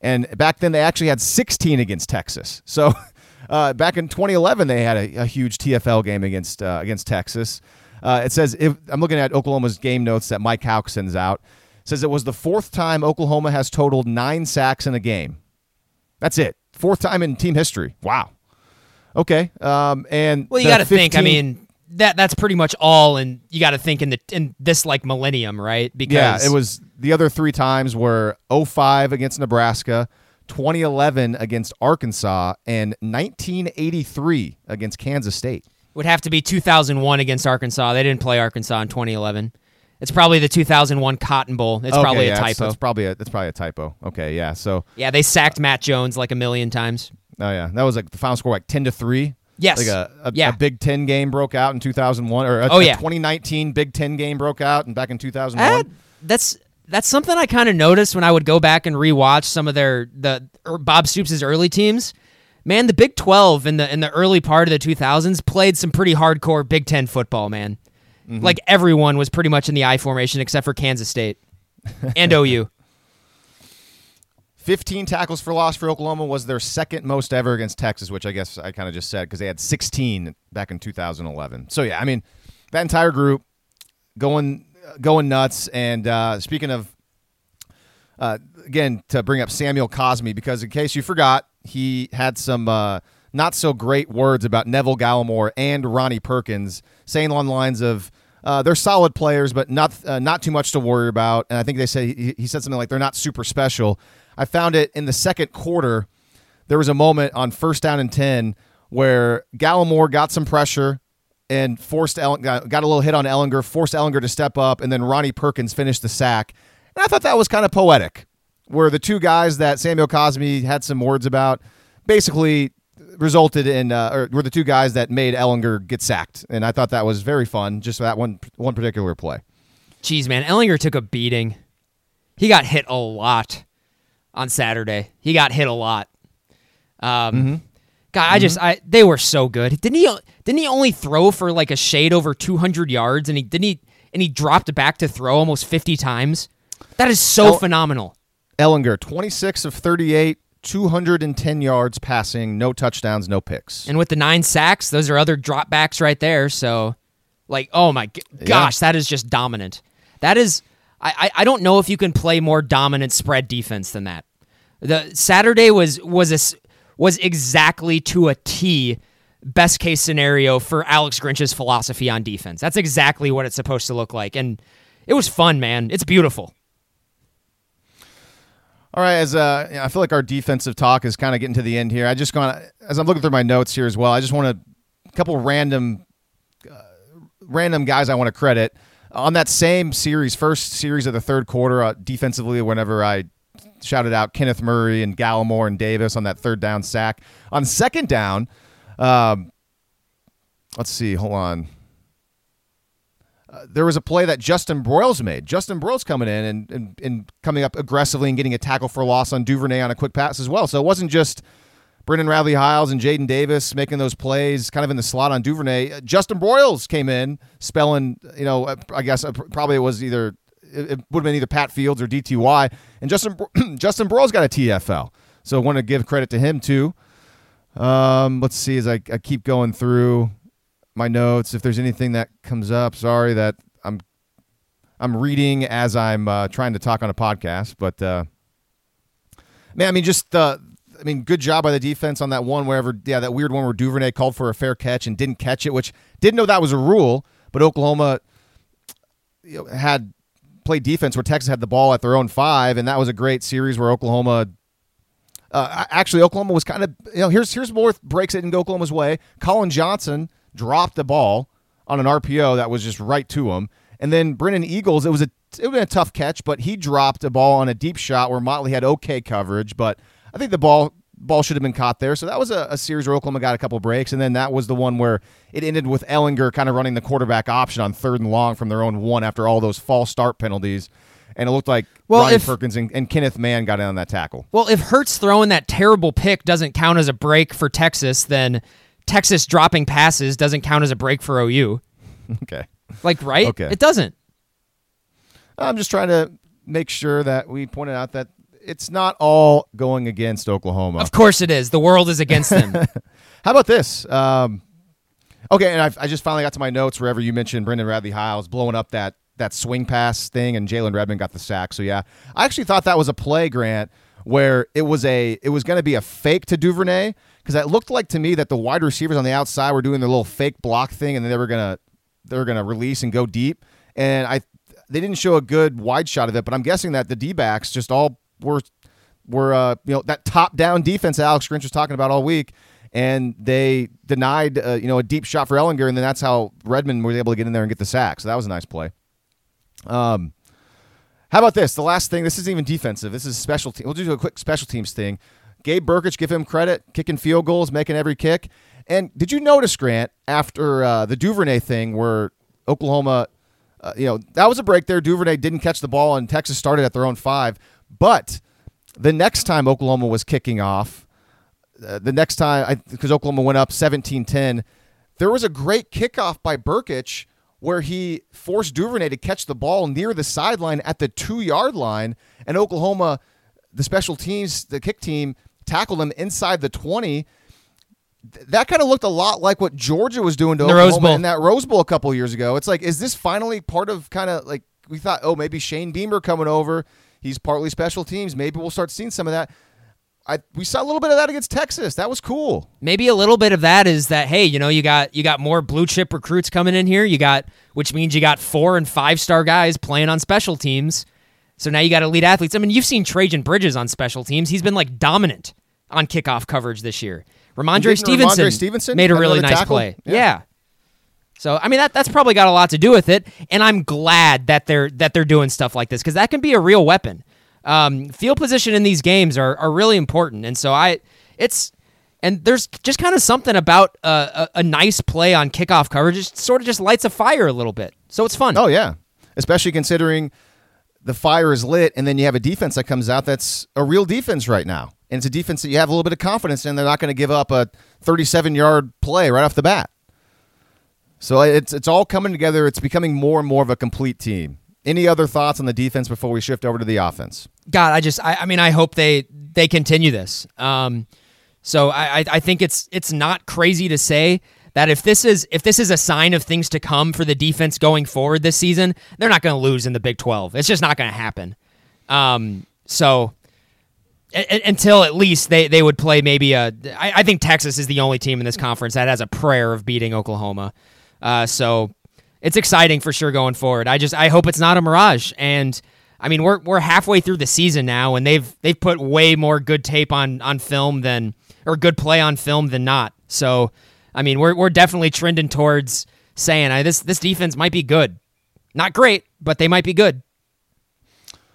And back then, they actually had 16 against Texas. So uh, back in 2011, they had a, a huge TFL game against uh, against Texas. Uh, it says if I'm looking at Oklahoma's game notes that Mike Houck sends out. It says it was the fourth time Oklahoma has totaled nine sacks in a game. That's it. Fourth time in team history. Wow. Okay. Um, and Well, you got to think. I mean, that that's pretty much all. And you got to think in the in this like millennium, right? Because Yeah, it was the other three times were 05 against Nebraska, 2011 against Arkansas, and 1983 against Kansas State. would have to be 2001 against Arkansas. They didn't play Arkansas in 2011. It's probably the 2001 Cotton Bowl. It's Okay, probably yeah, a typo. it's probably a that's probably a typo. Okay, yeah. So, yeah, they sacked Matt Jones like a million times. oh yeah, that was like the final score like 10 to three. Yes. Like a, a, Yeah. a Big Ten game broke out in 2001, or a, Oh, a yeah. 2019 Big Ten game broke out and back in 2001. Uh, that's that's something I kind of noticed when I would go back and rewatch some of their the er, Bob Stoops' early teams. Man, the Big 12 in the in the early part of the 2000s played some pretty hardcore Big 10 football, man. Mm-hmm. Like everyone was pretty much in the I formation except for Kansas State and OU. 15 tackles for loss for Oklahoma was their second most ever against Texas, which I guess I kind of just said because they had 16 back in 2011. So yeah, I mean that entire group going going nuts. And uh, speaking of, uh, again to bring up Samuel Cosmi because in case you forgot, he had some uh, not so great words about Neville Gallimore and Ronnie Perkins, saying along the lines of. Uh, they're solid players, but not uh, not too much to worry about. And I think they say he, he said something like they're not super special. I found it in the second quarter. There was a moment on first down and ten where Gallimore got some pressure and forced got, got a little hit on Ehlinger, forced Ehlinger to step up, and then Ronnie Perkins finished the sack. And I thought that was kind of poetic, where the two guys that Samuel Cosmi had some words about basically resulted in, uh, or were the two guys that made Ehlinger get sacked. And I thought that was very fun, just that one one particular play. Jeez, man, Ehlinger took a beating. He got hit a lot on Saturday. He got hit a lot. Um, God, I just I they were so good. Didn't he? Didn't he only throw for like a shade over 200 yards? And he didn't he and he dropped back to throw almost 50 times. That is so El- phenomenal. Ehlinger, 26 of 38, 210 yards passing, no touchdowns, no picks. And with the nine sacks, those are other dropbacks right there. So, like, oh my g- gosh, that is just dominant. That is, I, I, I don't know if you can play more dominant spread defense than that. The Saturday was was a was exactly to a T best case scenario for Alex Grinch's philosophy on defense. That's exactly what it's supposed to look like, and it was fun, man. It's beautiful. All right, as uh, I feel like our defensive talk is kind of getting to the end here. I just gonna, as I'm looking through my notes here as well. I just want a couple random, uh, random guys I want to credit on that same series, first series of the third quarter, uh, defensively. Whenever I shouted out Kenneth Murray and Gallimore and Davis on that third down sack, on second down, um, let's see, hold on. Uh, there was a play that Justin Broiles made. Justin Broiles coming in and, and, and coming up aggressively and getting a tackle for loss on Duvernay on a quick pass as well. So it wasn't just Brendan Radley Hiles and Jaden Davis making those plays kind of in the slot on Duvernay. Uh, Justin Broiles came in spelling, you know, uh, I guess uh, probably it was either, it, would have been either Pat Fields or DTY. And Justin, Justin Broiles got a TFL. So I want to give credit to him too. Um, let's see as I, I keep going through my notes. If there's anything that comes up, sorry that I'm I'm reading as I'm uh, trying to talk on a podcast. But uh, man, I mean, just uh, I mean, good job by the defense on that one. Wherever, yeah, that weird one where Duvernay called for a fair catch and didn't catch it, which didn't know that was a rule. But Oklahoma you know, had played defense where Texas had the ball at their own five, and that was a great series where Oklahoma. Uh, actually, Oklahoma was kind of you know here's here's more breaks it didn't Oklahoma's way. Collin Johnson dropped the ball on an RPO that was just right to him, and then Brennan Eagles. It was a it been a tough catch, but he dropped a ball on a deep shot where Motley had okay coverage, but I think the ball ball should have been caught there. So that was a, a series where Oklahoma got a couple breaks, and then that was the one where it ended with Ehlinger kind of running the quarterback option on third and long from their own one after all those false start penalties. And it looked like Well, Ronnie if- Perkins and, and Kenneth Mann got in on that tackle. Well, if Hurts throwing that terrible pick doesn't count as a break for Texas, then Texas dropping passes doesn't count as a break for OU. Okay. Like, right? Okay. It doesn't. I'm just trying to make sure that we pointed out that it's not all going against Oklahoma. Of course it is. The world is against them. How about this? Um, okay, and I've, I just finally got to my notes wherever you mentioned Brendan Radley Hiles blowing up that that swing pass thing, and Jalen Redmond got the sack. So yeah, I actually thought that was a play, Grant, where it was a it was going to be a fake to Duvernay because it looked like to me that the wide receivers on the outside were doing their little fake block thing and then they were gonna they were gonna release and go deep and I they didn't show a good wide shot of it but I'm guessing that the D backs just all were were uh, you know that top down defense Alex Grinch was talking about all week and they denied uh, you know a deep shot for Ehlinger, and then that's how Redmond was able to get in there and get the sack so that was a nice play. Um. How about this? The last thing. This isn't even defensive. This is special team. We'll do a quick special teams thing. Gabe Brkic, give him credit, kicking field goals, making every kick. And did you notice, Grant, after uh, the Duvernay thing, where Oklahoma, uh, you know, that was a break there. Duvernay didn't catch the ball, and Texas started at their own five. But the next time Oklahoma was kicking off, uh, the next time, because Oklahoma went up 17 10, there was a great kickoff by Brkic where he forced Duvernay to catch the ball near the sideline at the two yard line, and Oklahoma, the special teams, the kick team, tackled him inside the 20. That kind of looked a lot like what Georgia was doing to The Oklahoma Rose Bowl. in that Rose Bowl a couple years ago. It's like, is this finally part of kind of like we thought? Oh, maybe Shane Beamer coming over. He's partly special teams. Maybe we'll start seeing some of that. I we saw a little bit of that against Texas. That was cool. maybe a little bit of that is that hey, you know, you got you got more blue chip recruits coming in here. You got which means you got four and five star guys playing on special teams. So now you got elite athletes. I mean, you've seen Trajan Bridges on special teams. He's been like dominant on kickoff coverage this year. Rhamondre Stevenson, Rhamondre Stevenson made a really nice tackle? play. Yeah. yeah. So I mean that that's probably got a lot to do with it, and I'm glad that they're that they're doing stuff like this because that can be a real weapon. Um, field position in these games are are really important, and so I it's and there's just kind of something about a, a, a nice play on kickoff coverage. It sort of just lights a fire a little bit, so it's fun. Oh yeah, especially considering the fire is lit, and then you have a defense that comes out that's a real defense right now, and it's a defense that you have a little bit of confidence in. They're not going to give up a 37 yard play right off the bat. So it's it's all coming together. It's becoming more and more of a complete team. Any other thoughts on the defense before we shift over to the offense? God, I just I, I mean I hope they they continue this. Um, so I, I think it's it's not crazy to say that if this is if this is a sign of things to come for the defense going forward this season, they're not going to lose in the Big Twelve. It's just not going to happen. Um, so until at least they, they would play maybe a I, I think Texas is the only team in this conference that has a prayer of beating Oklahoma. Uh, so it's exciting for sure going forward. I just I hope it's not a mirage. And I mean we're we're halfway through the season now, and they've they've put way more good tape on on film than or good play on film than not. So I mean we're we're definitely trending towards saying I, this this defense might be good, not great, but they might be good.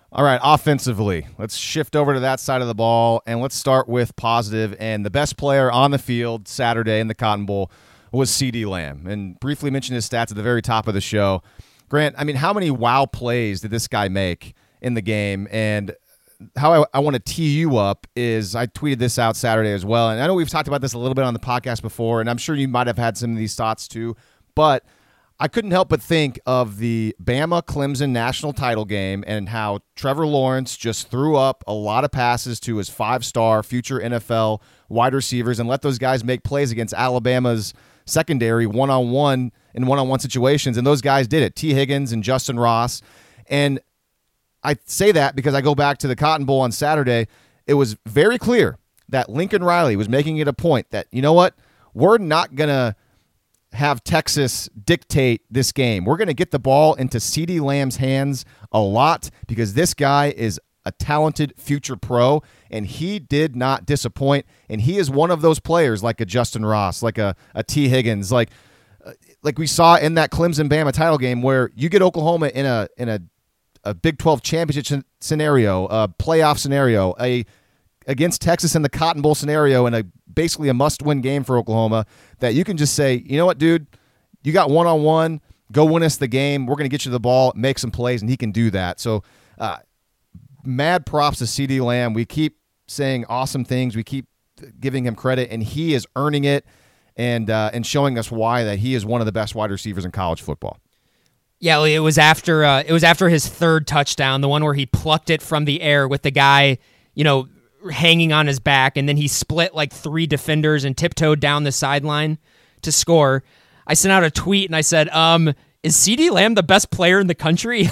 All right, offensively, let's shift over to that side of the ball and let's start with. And the best player on the field Saturday in the Cotton Bowl was CeeDee Lamb. And briefly mentioned his stats at the very top of the show. Grant, I mean, how many wow plays did this guy make in the game? And how I, I want to tee you up is I tweeted this out Saturday as well. And I know we've talked about this a little bit on the podcast before, and I'm sure you might have had some of these thoughts too. But I couldn't help but think of the Bama Clemson national title game and how Trevor Lawrence just threw up a lot of passes to his five star future NFL wide receivers and let those guys make plays against Alabama's secondary one on one in one on one situations. And those guys did it Tee Higgins and Justyn Ross. And I say that because I go back to the Cotton Bowl on Saturday. It was very clear that Lincoln Riley was making it a point that, you know what, we're not going to have Texas dictate this game. We're going to get the ball into CeeDee Lamb's hands a lot because this guy is a talented future pro and he did not disappoint and he is one of those players like a Justyn Ross, like a, a Tee Higgins, like uh, like we saw in that Clemson Bama title game where you get Oklahoma in a in a a Big 12 championship scenario, a playoff scenario, a against Texas in the Cotton Bowl scenario, and a basically a must-win game for Oklahoma. That you can just say, you know what, dude, you got one-on-one, go win us the game. We're going to get you the ball, make some plays, and he can do that. So, uh, mad props to CeeDee Lamb. We keep saying awesome things. We keep giving him credit, and he is earning it, and uh, and showing us why that he is one of the best wide receivers in college football. Yeah, it was after uh, it was after his third touchdown, the one where he plucked it from the air with the guy, you know, hanging on his back, and then he split like three defenders and tiptoed down the sideline to score. I sent out a tweet and I said, um, is CeeDee Lamb the best player in the country?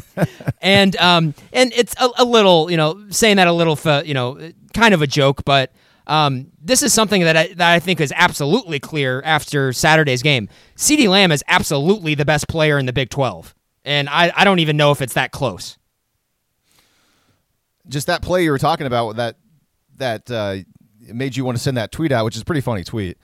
and um, and it's a, a, little, you know, saying that a little, you know, kind of a joke, but um, this is something that I, that I think is absolutely clear after Saturday's game. CeeDee Lamb is absolutely the best player in the Big 12, and I, I don't even know if it's that close. Just that play you were talking about that that uh, made you want to send that tweet out, which is a pretty funny tweet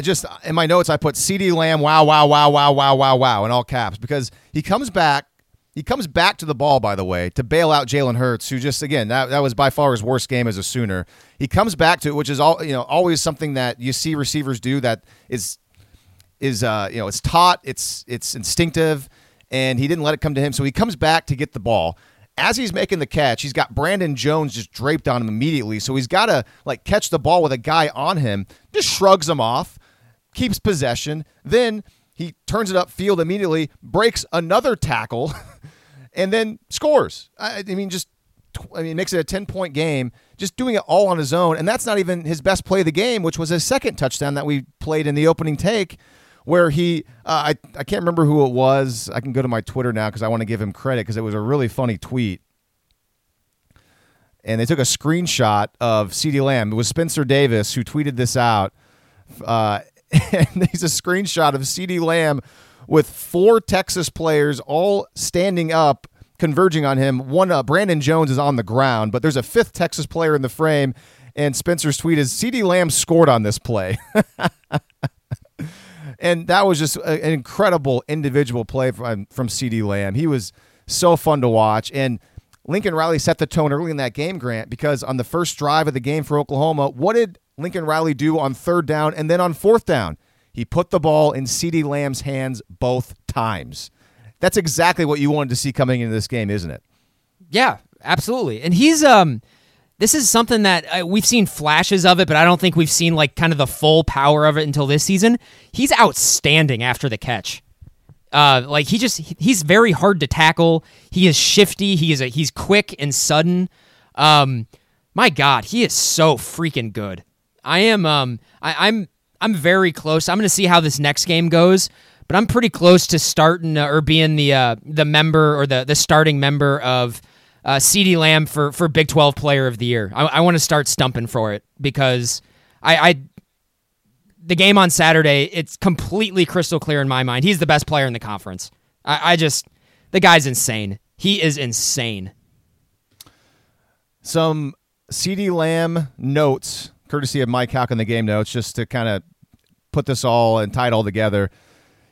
just in my notes, I put CeeDee Lamb, wow, wow, wow, wow, wow, wow, wow, in all caps because he comes back. He comes back to the ball, by the way, to bail out Jalen Hurts, who just again that, that was by far his worst game as a Sooner. He comes back to it, which is all you know, always something that you see receivers do that is is uh, you know it's taught, it's it's instinctive, and he didn't let it come to him. So he comes back to get the ball as he's making the catch, he's got Brandon Jones just draped on him immediately. So he's got to like catch the ball with a guy on him, just shrugs him off, keeps possession. Then he turns it upfield immediately, breaks another tackle, and then scores. I, I mean, just I mean, makes it a 10 point game, just doing it all on his own. And that's not even his best play of the game, which was his second touchdown that we played in the opening take, where he, uh, I, I can't remember who it was. I can go to my Twitter now because I want to give him credit because it was a really funny tweet. And they took a screenshot of CeeDee Lamb. It was Spencer Davis who tweeted this out. Uh, and there's a screenshot of CeeDee Lamb with four Texas players all standing up, converging on him. One, uh, Brandon Jones is on the ground, but there's a fifth Texas player in the frame. And Spencer's tweet is CeeDee Lamb scored on this play. and that was just an incredible individual play from, from CeeDee Lamb. He was so fun to watch. And Lincoln Riley set the tone early in that game, Grant, because on the first drive of the game for Oklahoma, what did Lincoln Riley do on third down and then on fourth down? He put the ball in CeeDee Lamb's hands both times. That's exactly what you wanted to see coming into this game, isn't it? Yeah, absolutely. And he's um this is something that uh, we've seen flashes of it, but I don't think we've seen like kind of the full power of it until this season. He's outstanding after the catch. Uh, like he just he's very hard to tackle. He is shifty. He is a, he's quick and sudden. Um, my God, he is so freaking good. I am um I, I'm I'm very close. I'm going to see how this next game goes, but I'm pretty close to starting uh, or being the uh, the member or the the starting member of uh, CeeDee Lamb for for Big 12 Player of the Year. I, I want to start stumping for it because I, I the game on Saturday it's completely crystal clear in my mind. He's the best player in the conference. I, I just the guy's insane. He is insane. Some CeeDee Lamb notes courtesy of Mike Houck in the game notes, just to kind of put this all and tie it all together.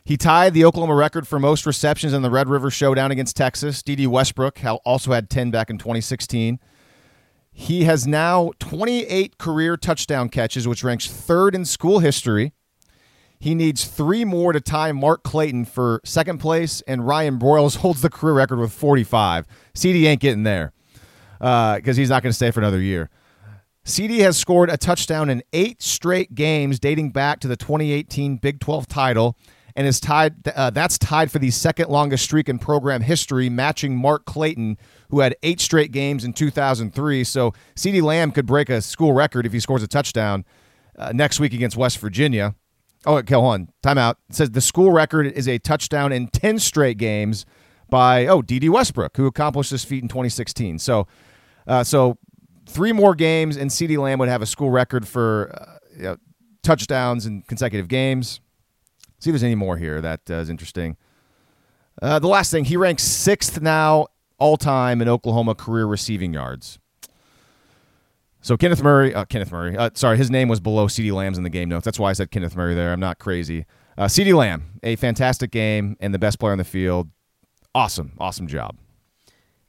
He tied the Oklahoma record for most receptions in the Red River Showdown against Texas. Dede Westbrook also had 10 back in 2016. He has now 28 career touchdown catches, which ranks third in school history. He needs three more to tie Mark Clayton for second place, and Ryan Broyles holds the career record with 45. CD ain't getting there because uh, he's not going to stay for another year. CeeDee has scored a touchdown in eight straight games dating back to the 2018 Big 12 title and is tied uh, that's tied for the second longest streak in program history matching Mark Clayton who had 8 straight games in 2003 so CeeDee Lamb could break a school record if he scores a touchdown uh, next week against West Virginia. Oh okay hold on. Timeout it says the school record is a touchdown in 10 straight games by oh Dede Westbrook who accomplished this feat in 2016 so uh, so three more games, and CeeDee Lamb would have a school record for uh, you know, touchdowns in consecutive games. See if there's any more here that uh, is interesting. Uh, the last thing, he ranks sixth now all time in Oklahoma career receiving yards. So Kenneth Murray, uh, Kenneth Murray, uh, sorry, his name was below CeeDee Lamb's in the game notes. That's why I said Kenneth Murray there. I'm not crazy. Uh, CeeDee Lamb, a fantastic game and the best player on the field. Awesome, awesome job.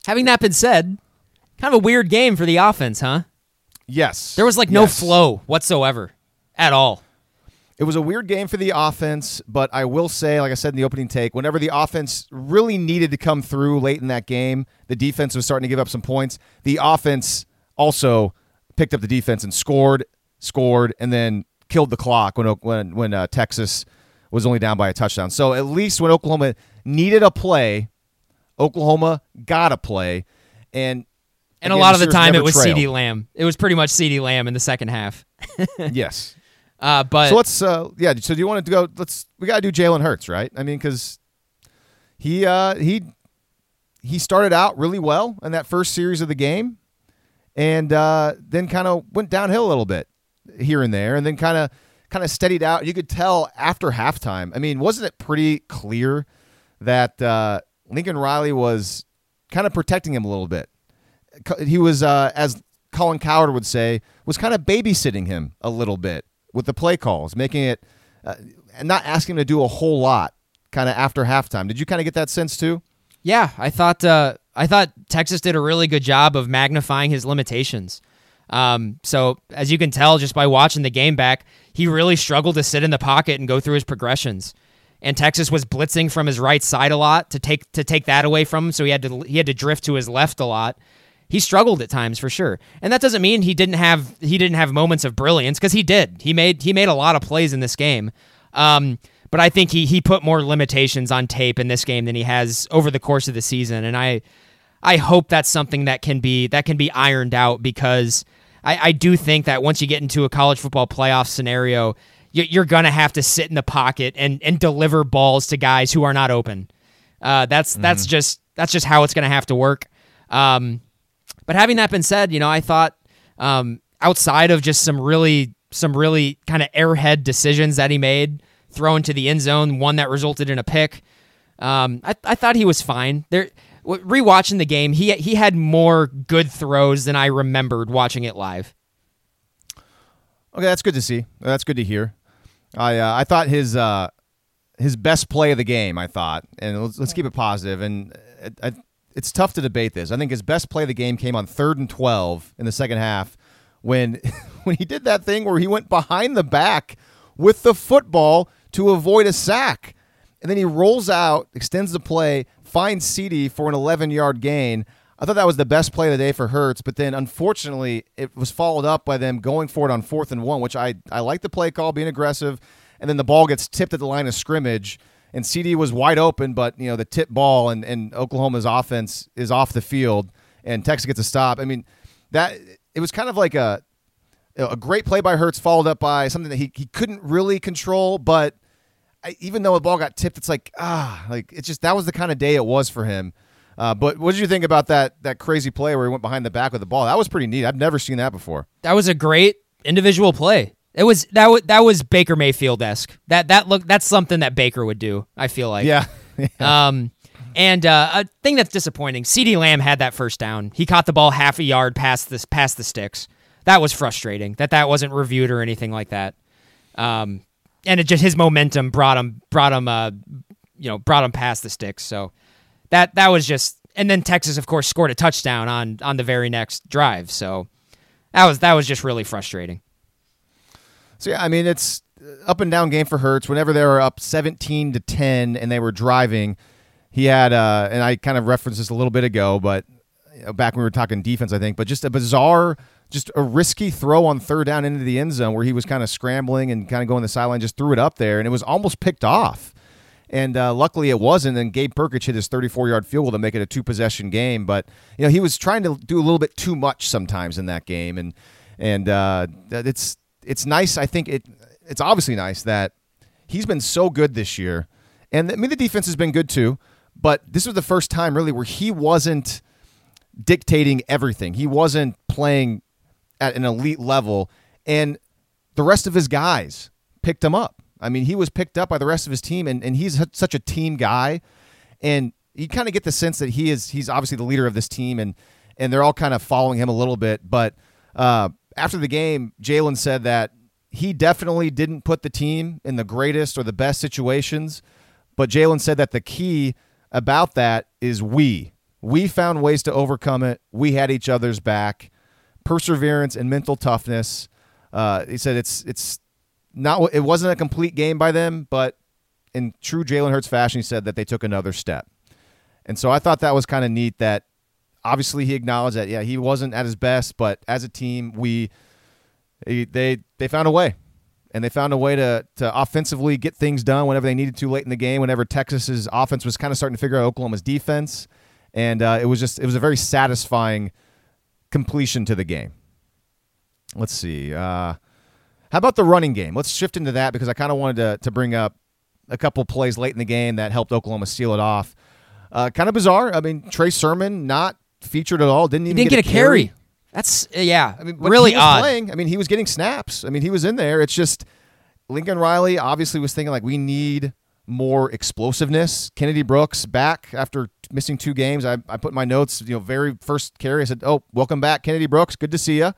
Having that been said, Kind of a weird game for the offense, huh? Yes. There was like no yes. flow whatsoever at all. It was a weird game for the offense, but I will say, like I said in the opening take, whenever the offense really needed to come through late in that game, the defense was starting to give up some points. The offense also picked up the defense and scored, scored, and then killed the clock when when when uh, Texas was only down by a touchdown. So at least when Oklahoma needed a play, Oklahoma got a play, and and Again, a lot of the time it was CeeDee Lamb. It was pretty much CeeDee Lamb in the second half. yes. Uh, but so let's uh, yeah. So do you want to go? Let's we got to do Jalen Hurts, right? I mean, because he uh, he he started out really well in that first series of the game, and uh, then kind of went downhill a little bit here and there, and then kind of kind of steadied out. You could tell after halftime. I mean, wasn't it pretty clear that uh, Lincoln Riley was kind of protecting him a little bit? He was, uh, as Colin Cowherd would say, was kind of babysitting him a little bit with the play calls, making it uh, and not asking him to do a whole lot kind of after halftime. Did you kind of get that sense too? Yeah, I thought uh, I thought Texas did a really good job of magnifying his limitations. Um, so as you can tell just by watching the game back, he really struggled to sit in the pocket and go through his progressions. And Texas was blitzing from his right side a lot to take to take that away from him, so he had to he had to drift to his left a lot. He struggled at times for sure, and that doesn't mean he didn't have he didn't have moments of brilliance because he did. He made he made a lot of plays in this game. Um, but I think he he put more limitations on tape in this game than he has over the course of the season, and I I hope that's something that can be that can be ironed out because I, I do think that once you get into a college football playoff scenario, you're going to have to sit in the pocket and, and deliver balls to guys who are not open. Uh, that's that's just that's just how it's going to have to work. Um, but having that been said, you know, I thought um, outside of just some really some really kind of airhead decisions that he made, thrown to the end zone, one that resulted in a pick. Um, I, I thought he was fine. There, rewatching the game, he he had more good throws than I remembered watching it live. Okay, that's good to see. That's good to hear. I uh, I thought his uh, his best play of the game. I thought, and let's, let's keep it positive. And it, it, it's tough to debate this. I think his best play of the game came on third and twelve in the second half when when he did that thing where he went behind the back with the football to avoid a sack. And then he rolls out, extends the play, finds CeeDee for an 11 yard gain. I thought that was the best play of the day for Hurts, but then unfortunately it was followed up by them going for it on fourth and one, which I, I like the play call, being aggressive, and then the ball gets tipped at the line of scrimmage, and CeeDee was wide open, but you know the tip ball and, and Oklahoma's offense is off the field, and Texas gets a stop. I mean that it was kind of like a a great play by Hurts, followed up by something that he, he couldn't really control, but I, even though the ball got tipped, it's like ah, like it's just that was the kind of day it was for him. Uh, but what did you think about that that crazy play where he went behind the back with the ball? That was pretty neat. I've never seen that before. That was a great individual play. It was that was that was Baker Mayfield esque. That that look that's something that Baker would do. I feel like. Yeah. yeah. Um, and uh, a thing that's disappointing. CeeDee Lamb had that first down. He caught the ball half a yard past this past the sticks. That was frustrating. That that wasn't reviewed or anything like that. Um, and it just his momentum brought him brought him uh you know brought him past the sticks. So that that was just and then Texas of course scored a touchdown on on the very next drive. So that was that was just really frustrating. So yeah, I mean it's up and down game for Hurts. Whenever they were up seventeen to ten and they were driving, he had uh and I kind of referenced this a little bit ago, but back when we were talking defense, I think, but just a bizarre just a risky throw on third down into the end zone where he was kind of scrambling and kind of going the sideline, just threw it up there, and it was almost picked off. And uh, luckily it wasn't. And Gabe Brkic hit his 34 yard field goal to make it a two possession game. But you know he was trying to do a little bit too much sometimes in that game, and and uh, it's it's nice. I think it it's obviously nice that he's been so good this year, and I mean the defense has been good too. But this was the first time really where he wasn't dictating everything. He wasn't playing at an elite level, and the rest of his guys picked him up. I mean, he was picked up by the rest of his team, and, and he's such a team guy, and you kind of get the sense that he is he's obviously the leader of this team, and and they're all kind of following him a little bit. But uh, after the game, Jalen said that he definitely didn't put the team in the greatest or the best situations, but Jalen said that the key about that is we. We found ways to overcome it. We had each other's back perseverance and mental toughness. Uh, he said it's it's not it wasn't a complete game by them, but in true Jalen Hurts fashion, he said that they took another step. And so I thought that was kind of neat that obviously he acknowledged that yeah he wasn't at his best, but as a team we they they found a way. And they found a way to, to offensively get things done whenever they needed to late in the game. Whenever Texas's offense was kind of starting to figure out Oklahoma's defense, and uh, it was just it was a very satisfying completion to the game. Let's see. Uh, how about the running game? Let's shift into that because I kind of wanted to, to bring up a couple plays late in the game that helped Oklahoma seal it off. Uh, kind of bizarre. I mean, Trey Sermon not featured at all. Didn't even He didn't get, a carry. That's uh, yeah, I mean, really he was odd. Playing. I mean, he was getting snaps. I mean, he was in there. It's just Lincoln Riley obviously was thinking like we need more explosiveness. Kennedy Brooks back after missing two games. I, I put my notes, you know, very first carry. I said, "Oh, welcome back, Kennedy Brooks. Good to see you."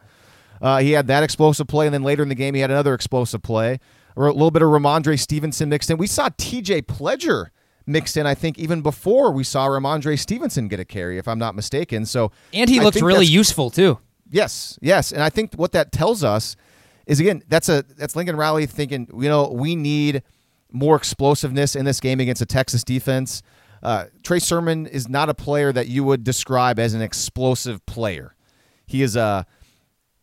Uh, he had that explosive play, and then later in the game, he had another explosive play. Or a little bit of Rhamondre Stevenson mixed in. We saw T.J. Pledger mixed in. I think even before we saw Rhamondre Stevenson get a carry, if I'm not mistaken. So And he I looked really useful too. Yes, yes, and I think what that tells us is again that's a that's Lincoln Riley thinking you know we need more explosiveness in this game against a Texas defense. Uh, Trey Sermon is not a player that you would describe as an explosive player. He is a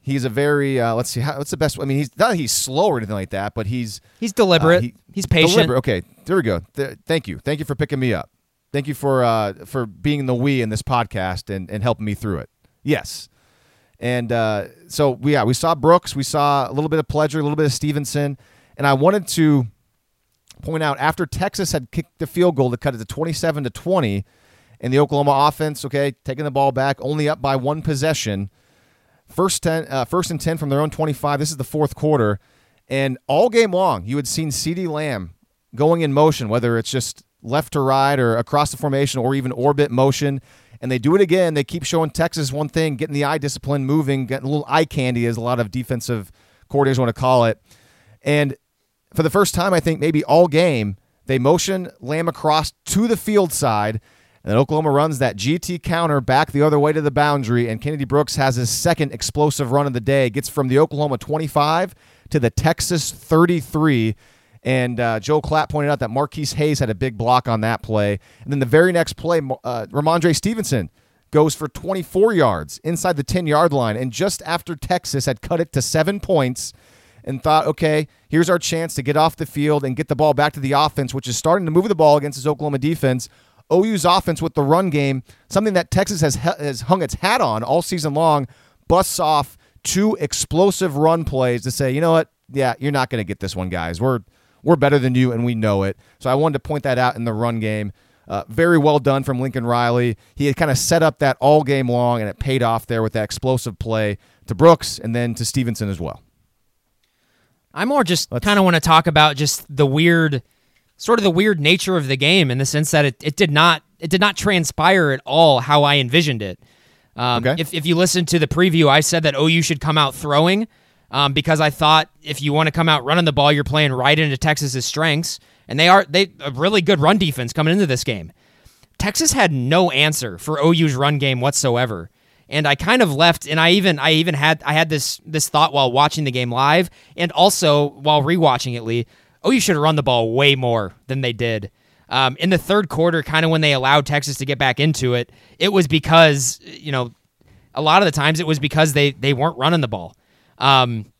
he's a very uh, let's see how, what's the best. I mean he's not he's slow or anything like that, but he's He's deliberate. uh, he- He's patient. Deliberate. Okay, there we go. Th- thank you, thank you for picking me up. Thank you for uh, for being the we in this podcast and, and helping me through it. Yes, and uh, so we yeah we saw Brooks, we saw a little bit of Pledger, a little bit of Stevenson, and I wanted to point out after Texas had kicked the field goal to cut it to twenty seven to twenty, and the Oklahoma offense okay taking the ball back only up by one possession. First ten, uh, first and ten from their own twenty-five. This is the fourth quarter, and all game long you had seen CeeDee Lamb going in motion, whether it's just left to right or across the formation or even orbit motion. And they do it again. They keep showing Texas one thing, getting the eye discipline moving, getting a little eye candy, as a lot of defensive coordinators want to call it. And for the first time, I think maybe all game, they motion Lamb across to the field side. And then Oklahoma runs that GT counter back the other way to the boundary. And Kennedy Brooks has his second explosive run of the day. Gets from the Oklahoma 25 to the Texas 33. And uh, Joel Klatt pointed out that Marquise Hayes had a big block on that play. And then the very next play, uh, Rhamondre Stevenson goes for 24 yards inside the 10 yard line. And just after Texas had cut it to seven points and thought, okay, here's our chance to get off the field and get the ball back to the offense, which is starting to move the ball against this Oklahoma defense. OU's offense with the run game, something that Texas has has hung its hat on all season long, busts off two explosive run plays to say, you know what? Yeah, you're not going to get this one, guys. We're we're better than you, and we know it. So I wanted to point that out in the run game. Uh, very well done from Lincoln Riley. He had kind of set up that all game long, and it paid off there with that explosive play to Brooks and then to Stevenson as well. I more just kind of want to talk about just the weird, sort of the weird nature of the game in the sense that it, it did not it did not transpire at all how I envisioned it. Um, Okay. if, if you listen to the preview, I said that OU should come out throwing um, because I thought if you want to come out running the ball, you're playing right into Texas's strengths, and they are they a really good run defense coming into this game. Texas had no answer for OU's run game whatsoever. And I kind of left and I even I even had I had this this thought while watching the game live and also while rewatching it, Lee. OU should have run the ball way more than they did. Um, in the third quarter, kind of when they allowed Texas to get back into it, it was because, you know, a lot of the times it was because they they weren't running the ball. Um,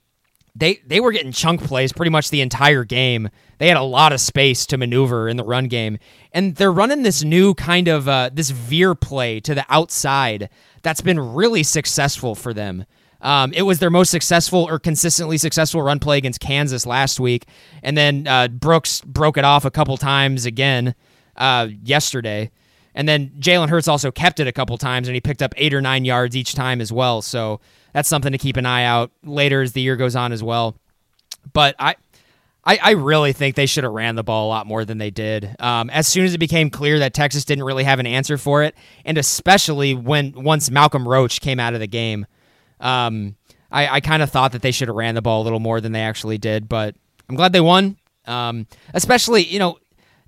they they were getting chunk plays pretty much the entire game. They had a lot of space to maneuver in the run game, and they're running this new kind of uh, this veer play to the outside that's been really successful for them. Um, it was their most successful or consistently successful run play against Kansas last week, and then uh, Brooks broke it off a couple times again uh, yesterday. And then Jalen Hurts also kept it a couple times, and he picked up eight or nine yards each time as well. So that's something to keep an eye out later as the year goes on as well. But I, I, I really think they should have ran the ball a lot more than they did. Um, as soon as it became clear that Texas didn't really have an answer for it, and especially when once Malcolm Roach came out of the game, um, I, I kind of thought that they should have ran the ball a little more than they actually did. But I'm glad they won. Um, especially you know,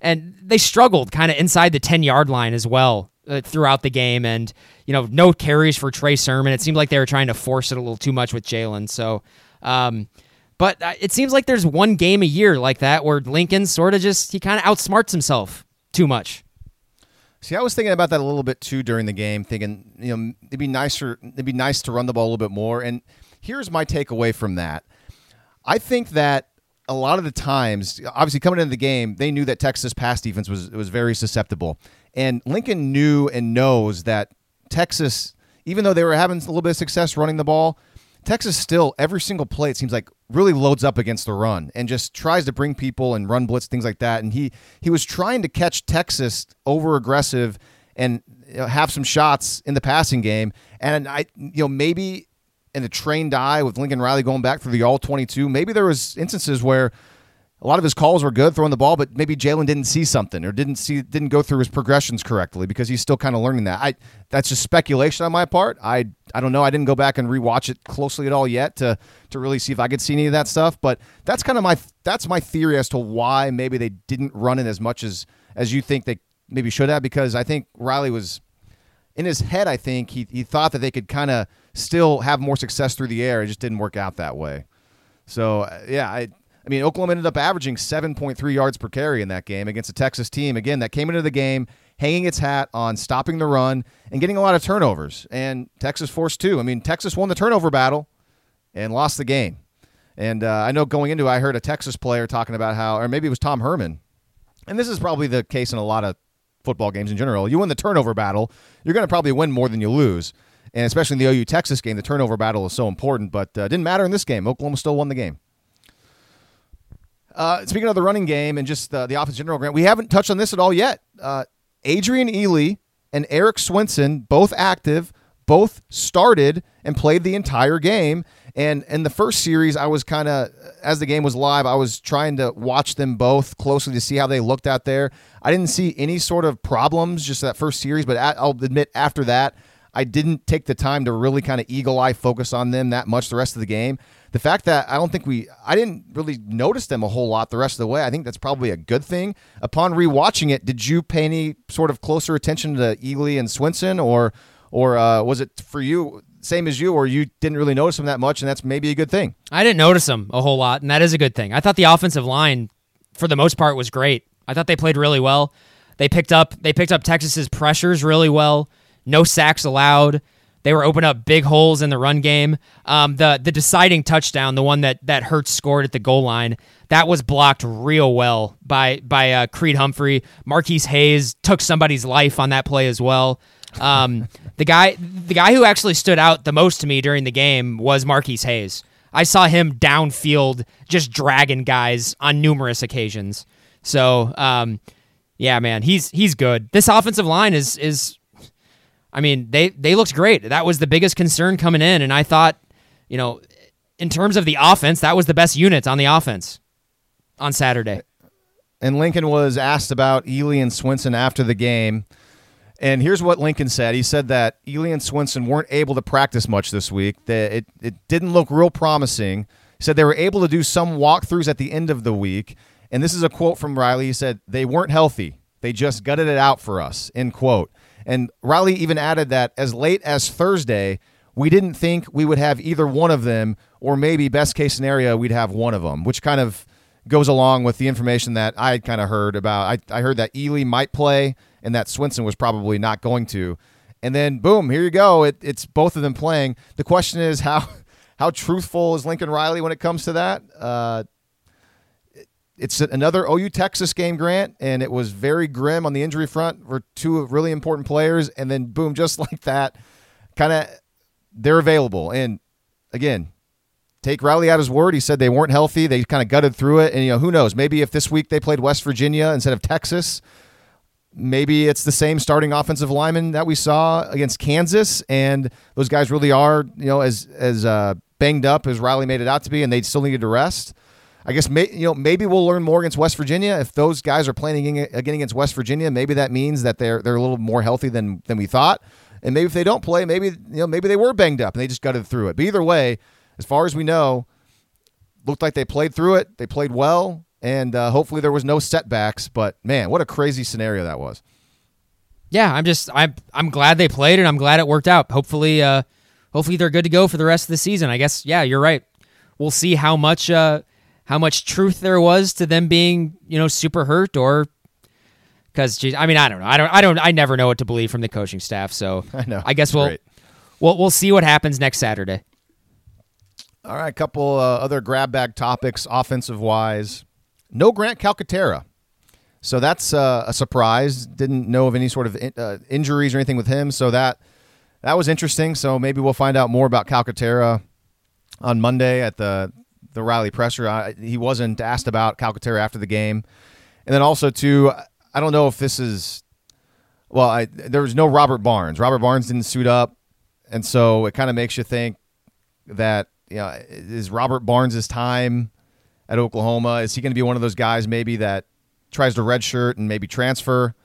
and they struggled kind of inside the 10 yard line as well uh, throughout the game. And, you know, no carries for Trey Sermon. It seemed like they were trying to force it a little too much with Jalen. So, um, but uh, it seems like there's one game a year like that where Lincoln sort of just, he kind of outsmarts himself too much. See, I was thinking about that a little bit too during the game, thinking you know it'd be nicer, it'd be nice to run the ball a little bit more. And here's my takeaway from that: I think that a lot of the times, obviously coming into the game, they knew that Texas pass defense was was very susceptible, and Lincoln knew and knows that Texas, even though they were having a little bit of success running the ball, Texas still every single play it seems like really loads up against the run and just tries to bring people and run blitz things like that. And he he was trying to catch Texas over aggressive and you know, have some shots in the passing game. And I you know maybe in the trained eye with Lincoln Riley going back through the all 22, maybe there was instances where a lot of his calls were good throwing the ball, but maybe Jalen didn't see something or didn't see didn't go through his progressions correctly because he's still kind of learning that. I that's just speculation on my part. I I don't know. I didn't go back and rewatch it closely at all yet to to really see if I could see any of that stuff. But that's kind of my that's my theory as to why maybe they didn't run it as much as as you think they maybe should have because I think Riley was in his head. I think he he thought that they could kind of still have more success through the air. It just didn't work out that way. So yeah, I I mean, Oklahoma ended up averaging 7.3 yards per carry in that game against a Texas team, again, that came into the game hanging its hat on stopping the run and getting a lot of turnovers. And Texas forced two. I mean, Texas won the turnover battle and lost the game. And uh, I know going into it, I heard a Texas player talking about how, or maybe it was Tom Herman, and this is probably the case in a lot of football games in general. You win the turnover battle, you're going to probably win more than you lose. And especially in the OU Texas game, the turnover battle is so important, but uh, didn't matter in this game. Oklahoma still won the game. Uh, speaking of the running game and just uh, the offense general, Grant, we haven't touched on this at all yet. Uh, Adrian Ealy and Eric Swenson, both active, both started and played the entire game. And in the first series, I was kind of, as the game was live, I was trying to watch them both closely to see how they looked out there. I didn't see any sort of problems just that first series, but I'll admit after that, I didn't take the time to really kind of eagle eye focus on them that much the rest of the game the fact that I don't think we, I didn't really notice them a whole lot the rest of the way. I think that's probably a good thing. Upon rewatching it, did you pay any sort of closer attention to Ealy and Swenson, or, or uh, was it for you same as you, or you didn't really notice them that much, and that's maybe a good thing? I didn't notice them a whole lot, and that is a good thing. I thought the offensive line, for the most part, was great. I thought they played really well. They picked up they picked up Texas's pressures really well. No sacks allowed. They were opening up big holes in the run game. Um, the the deciding touchdown, the one that that Hurts scored at the goal line, that was blocked real well by by uh, Creed Humphrey. Marquis Hayes took somebody's life on that play as well. Um, the guy the guy who actually stood out the most to me during the game was Marquis Hayes. I saw him downfield just dragging guys on numerous occasions. So, um, yeah, man, he's he's good. This offensive line is is I mean, they they looked great. That was the biggest concern coming in, and I thought, you know, in terms of the offense, that was the best unit on the offense on Saturday. And Lincoln was asked about Ealy and Swenson after the game. And here's what Lincoln said. He said that Ealy and Swenson weren't able to practice much this week. That it, it didn't look real promising. He said they were able to do some walkthroughs at the end of the week. And this is a quote from Riley. He said, They weren't healthy. They just gutted it out for us. End quote. And Riley even added that as late as Thursday, we didn't think we would have either one of them, or maybe best case scenario, we'd have one of them, which kind of goes along with the information that I had kind of heard about. I, I heard that Ealy might play and that Swenson was probably not going to. And then boom, here you go. It, it's both of them playing. The question is how how truthful is Lincoln Riley when it comes to that? Uh, it's another OU Texas game, Grant, and it was very grim on the injury front for two really important players. And then, boom, just like that, kind of they're available. And again, take Riley at his word. He said they weren't healthy. They kind of gutted through it. And, you know, who knows? Maybe if this week they played West Virginia instead of Texas, maybe it's the same starting offensive lineman that we saw against Kansas. And those guys really are, you know, as, as uh, banged up as Riley made it out to be, and they still needed to rest. I guess may, you know maybe we'll learn more against West Virginia if those guys are playing again against West Virginia. Maybe that means that they're they're a little more healthy than than we thought. And maybe if they don't play, maybe you know maybe they were banged up and they just gutted through it. But either way, as far as we know, looked like they played through it. They played well, and uh, hopefully there was no setbacks. But man, what a crazy scenario that was. Yeah, I'm just I'm I'm glad they played and I'm glad it worked out. Hopefully, uh, hopefully they're good to go for the rest of the season. I guess yeah, you're right. We'll see how much. Uh, how much truth there was to them being, you know, super hurt or because I mean I don't know I don't I don't I never know what to believe from the coaching staff so I know I guess we'll great. we'll we'll see what happens next Saturday. All right, a couple uh, other grab bag topics offensive wise. No Grant Calcaterra. So that's uh, a surprise. Didn't know of any sort of in, uh, injuries or anything with him. So that that was interesting. So maybe we'll find out more about Calcaterra on Monday at the the Riley presser. I, he wasn't asked about Calcaterra after the game, and then also too, I don't know if this is. Well, I, there was no Robert Barnes. Robert Barnes didn't suit up, and so it kind of makes you think that you know is Robert Barnes' time at Oklahoma? Is he going to be one of those guys maybe that tries to redshirt and maybe transfer?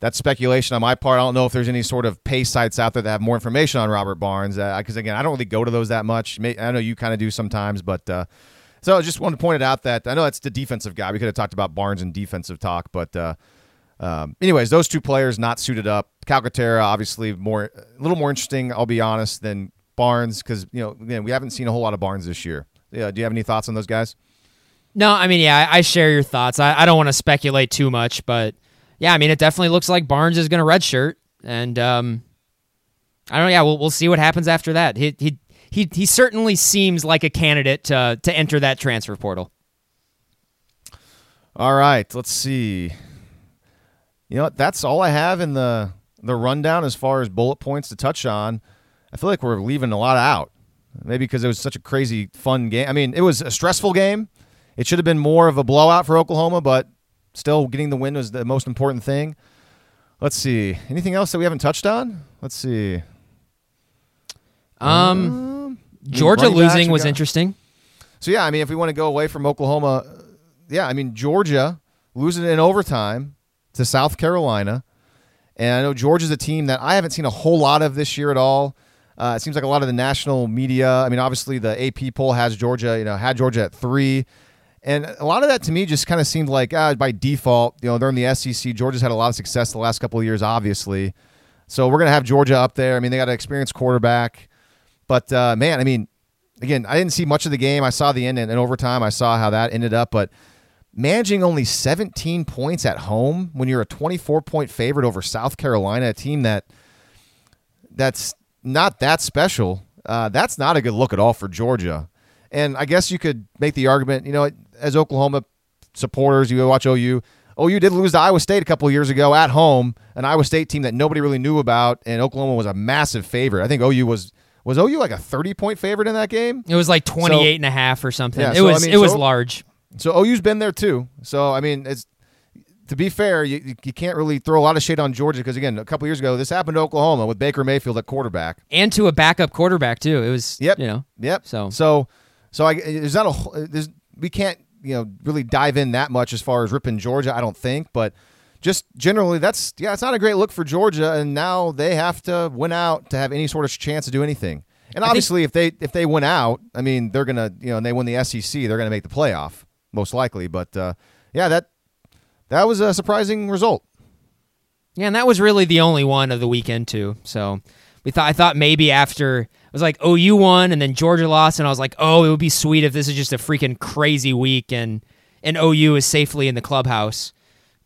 That's speculation on my part. I don't know if there's any sort of pay sites out there that have more information on Robert Barnes. Because uh, again, I don't really go to those that much. I know you kind of do sometimes, but uh, so I just wanted to point it out that I know that's the defensive guy. We could have talked about Barnes and defensive talk, but uh, um, anyways, those two players not suited up. Calcaterra obviously more a little more interesting. I'll be honest than Barnes because you know again, we haven't seen a whole lot of Barnes this year. Yeah, do you have any thoughts on those guys? No, I mean, yeah, I, share your thoughts. I, I don't want to speculate too much, but yeah, I mean, it definitely looks like Barnes is going to redshirt, and um, I don't know. Yeah, we'll we'll see what happens after that. He he he he certainly seems like a candidate to to enter that transfer portal. All right, let's see. You know? That's all I have in the the rundown as far as bullet points to touch on. I feel like we're leaving a lot out. Maybe because it was such a crazy fun game. I mean, it was a stressful game. It should have been more of a blowout for Oklahoma, but still getting the win was the most important thing. Let's see. Anything else that we haven't touched on? Let's see. Um, Georgia losing was got- interesting. So yeah, I mean, if we want to go away from Oklahoma, yeah, I mean Georgia losing in overtime to South Carolina, and I know Georgia's a team that I haven't seen a whole lot of this year at all. Uh, it seems like a lot of the national media. I mean, obviously the AP poll has Georgia, you know, had Georgia at three, and a lot of that to me just kind of seemed like ah, by default, you know, they're in the SEC. Georgia's had a lot of success the last couple of years, obviously. So we're gonna have Georgia up there. I mean, they got an experienced quarterback, but uh, man, I mean, again, I didn't see much of the game. I saw the end and, and overtime. I saw how that ended up, but managing only 17 points at home when you're a 24 point favorite over South Carolina, a team that that's not that special. Uh, that's not a good look at all for Georgia. And I guess you could make the argument, you know, as Oklahoma supporters, you watch OU. OU did lose to Iowa State a couple of years ago at home, an Iowa State team that nobody really knew about, and Oklahoma was a massive favorite. I think OU was was OU like a 30 point favorite in that game. It was like 28 and a half or something. Yeah, it so, I was mean, it was large. So OU's been there too. So I mean, it's to be fair, you, you- can't really throw a lot of shade on Georgia because again, a couple years ago, this happened to Oklahoma with Baker Mayfield at quarterback. And to a backup quarterback too. It was Yep. you know. Yep. So- so so I there's not a there's we can't you know really dive in that much as far as ripping Georgia. I don't think, but just generally, that's yeah, it's not a great look for Georgia, and now they have to win out to have any sort of chance to do anything. And think- obviously, if they if they win out, I mean, they're gonna you know, and they win the SEC, they're gonna make the playoff most likely. But uh, yeah, that that was a surprising result. Yeah, and that was really the only one of the weekend too. So we thought I thought maybe after it was like OU won and then Georgia lost, and I was like, oh, it would be sweet if this is just a freaking crazy week and and OU is safely in the clubhouse.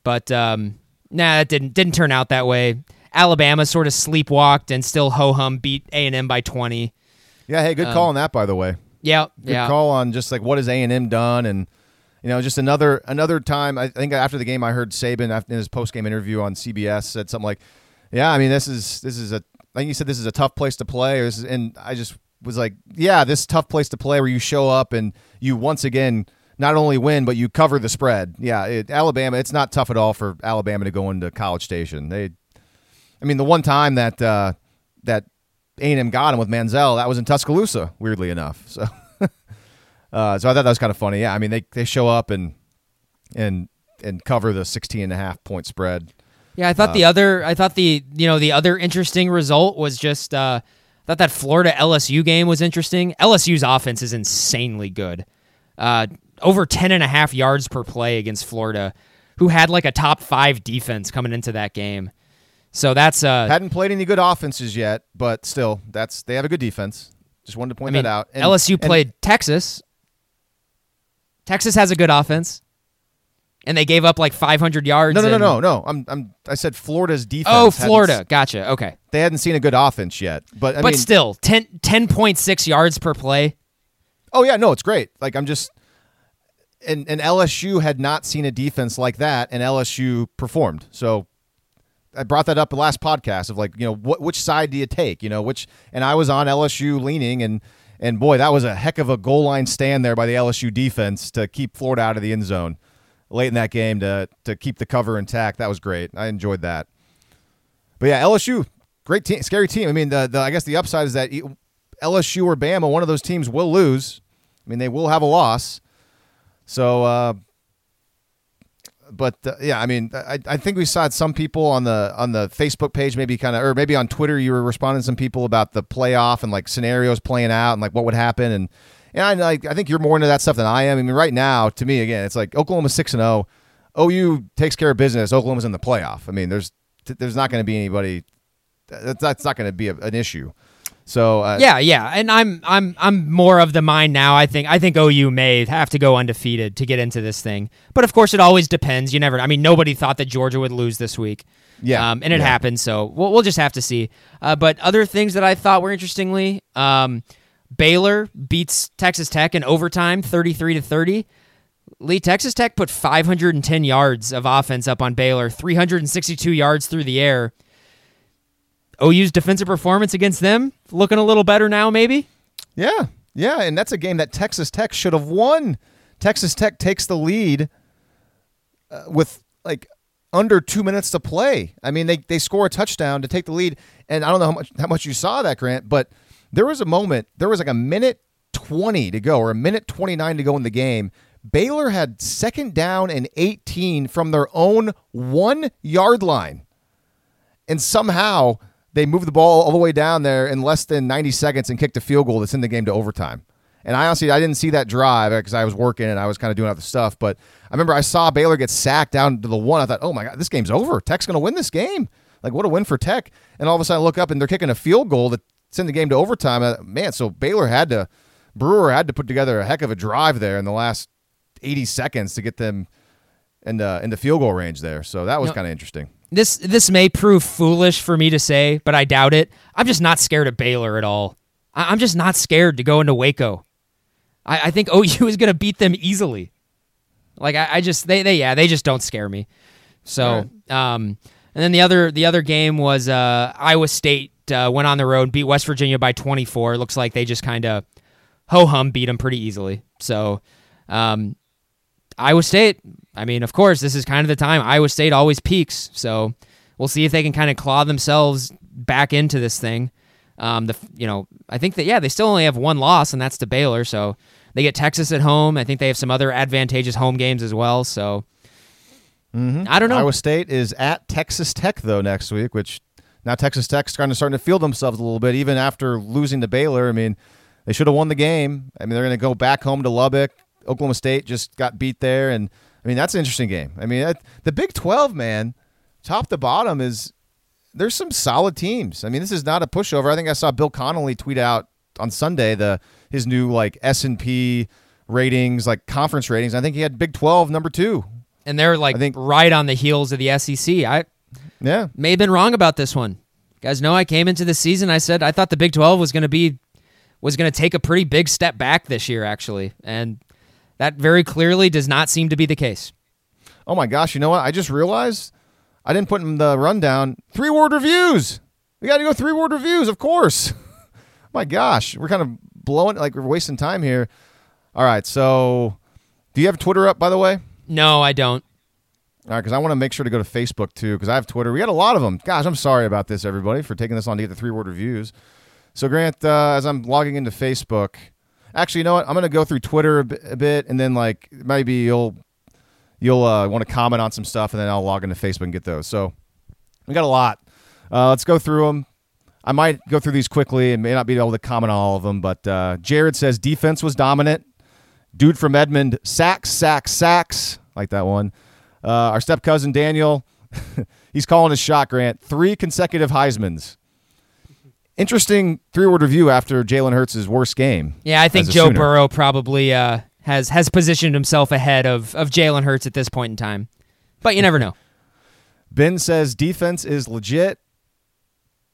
But um, nah, that didn't didn't turn out that way. Alabama sort of sleepwalked and still ho hum beat A and M by twenty. Yeah, hey, good call on that, by the way. Yeah, good yeah. call on just like what has A and M done, and you know, just another another time. I think after the game, I heard Saban in his post game interview on CBS said something like, "Yeah, I mean, this is this is a I you said this is a tough place to play." Is, and I just was like, "Yeah, this tough place to play where you show up and you once again." Not only win, but you cover the spread. Yeah, it, Alabama. It's not tough at all for Alabama to go into College Station. They, I mean, the one time that uh, that A&M got him with Manziel, that was in Tuscaloosa, weirdly enough. So, uh, so I thought that was kind of funny. Yeah, I mean, they, they show up and and and cover the 16 and a half point spread. Yeah, I thought Uh, the other I thought the you know the other interesting result was just uh I thought that Florida LSU game was interesting. LSU's offense is insanely good. Uh over 10 and a half yards per play against Florida, who had like a top 5 defense coming into that game. So that's uh Hadn't played any good offenses yet, but still, that's they have a good defense. Just wanted to I point mean that out. And- LSU and- played Texas. Texas has a good offense. And they gave up like 500 yards. No, no, no, no, no. I'm, I'm. I said Florida's defense. Oh, Florida. Gotcha. Okay. They hadn't seen a good offense yet, but I but mean, still, 10, 10.6 yards per play. Oh yeah, no, it's great. Like I'm just and and LSU had not seen a defense like that, and LSU performed. So I brought that up the last podcast of like, you know, what which side do you take? You know, which and I was on LSU leaning and And boy, that was a heck of a goal line stand there by the LSU defense to keep Florida out of the end zone late in that game to to keep the cover intact. That was great. I enjoyed that. But yeah, LSU, great team, scary team. I mean, the, the I guess the upside is that LSU or Bama, one of those teams will lose. I mean, they will have a loss. So, uh, but uh, yeah, I mean, I, I think we saw some people on the on the Facebook page, maybe kind of, or maybe on Twitter, you were responding to some people about the playoff and like scenarios playing out and like what would happen, and and I like I think you're more into that stuff than I am. I mean, right now, to me, again, it's like Oklahoma six and zero. OU takes care of business. Oklahoma's in the playoff. I mean, there's there's not going to be anybody. That's, that's not going to be a, an issue. So uh, yeah, yeah, and I'm I'm I'm more of the mind now. I think I think OU may have to go undefeated to get into this thing, but of course it always depends. You never. I mean, nobody thought that Georgia would lose this week. Yeah, um, and it yeah. happened. So we'll we'll just have to see. Uh, but other things that I thought were interestingly, um, Baylor beats Texas Tech in overtime, thirty three to thirty. Lee, Texas Tech put 510 yards of offense up on Baylor, 362 yards through the air. OU's defensive performance against them looking a little better now, maybe. Yeah, yeah, and that's a game that Texas Tech should have won. Texas Tech takes the lead uh, with like under two minutes to play. I mean, they they score a touchdown to take the lead, and I don't know how much how much you saw that, Grant, but there was a moment. There was like a minute twenty to go, or a minute twenty nine to go in the game. Baylor had second down and eighteen from their own one yard line, and somehow they moved the ball all the way down there in less than 90 seconds and kicked a field goal that's in the game to overtime. And I honestly, I didn't see that drive uh, because I was working and I was kind of doing other stuff. But I remember I saw Baylor get sacked down to the one. I thought, oh my God, this game's over. Tech's going to win this game. Like, what a win for Tech. And all of a sudden I look up and they're kicking a field goal that's in the game to overtime. Uh, man, so Baylor had to, Brewer had to put together a heck of a drive there in the last 80 seconds to get them in the, in the field goal range there. So that was kind of interesting this this may prove foolish for me to say, but I doubt it. I'm just not scared of Baylor at all. I, am just not scared to go into Waco. I, I think OU is going to beat them easily. Like I, I, just they they yeah they just don't scare me. So right. um and then the other the other game was uh Iowa State uh, went on the road beat West Virginia by 24. Looks like they just kind of ho hum beat them pretty easily. So um Iowa State, I mean, of course, this is kind of the time Iowa State always peaks. So we'll see if they can kind of claw themselves back into this thing. Um, the you know, I think that yeah, they still only have one loss, and that's to Baylor. So they get Texas at home. I think they have some other advantageous home games as well. So mm-hmm. I don't know. Iowa State is at Texas Tech though next week, which now Texas Tech's kind of starting to feel themselves a little bit, even after losing to Baylor. I mean, they should have won the game. I mean, they're going to go back home to Lubbock. Oklahoma State just got beat there, and I mean that's an interesting game. I mean that, the Big Twelve, man, top to bottom is there's some solid teams. I mean this is not a pushover. I think I saw Bill Connelly tweet out on Sunday the his new like S and P ratings, like conference ratings. I think he had Big Twelve number two, and they're like I think, right on the heels of the SEC. I yeah may have been wrong about this one. You guys know I came into the season. I said I thought the Big Twelve was going to be was going to take a pretty big step back this year, actually, and that very clearly does not seem to be the case. Oh my gosh, you know what? I just realized I didn't put in the rundown. Three word reviews. We got to go three word reviews, of course. Oh my gosh, we're kind of blowing, like we're wasting time here. All right, so do you have Twitter up, by the way? No, I don't. All right, because I want to make sure to go to Facebook too, because I have Twitter. We got a lot of them. Gosh, I'm sorry about this, everybody, for taking this on to get the three word reviews. So, Grant, uh, as I'm logging into Facebook, Actually, you know what? I'm gonna go through Twitter a bit, and then like maybe you'll you'll uh, want to comment on some stuff, and then I'll log into Facebook and get those. So we got a lot. Uh, let's go through them. I might go through these quickly and may not be able to comment on all of them, but uh, Jared says defense was dominant. Dude from Edmond, sacks, sacks, sacks. Like that one. Uh, our step cousin Daniel, he's calling his shot, Grant. Three consecutive Heisman's interesting three word review after Jalen Hurts' worst game. Yeah, I think Joe Sooner. Burrow probably uh, has has positioned himself ahead of, of Jalen Hurts at this point in time. But you never know. Ben says defense is legit.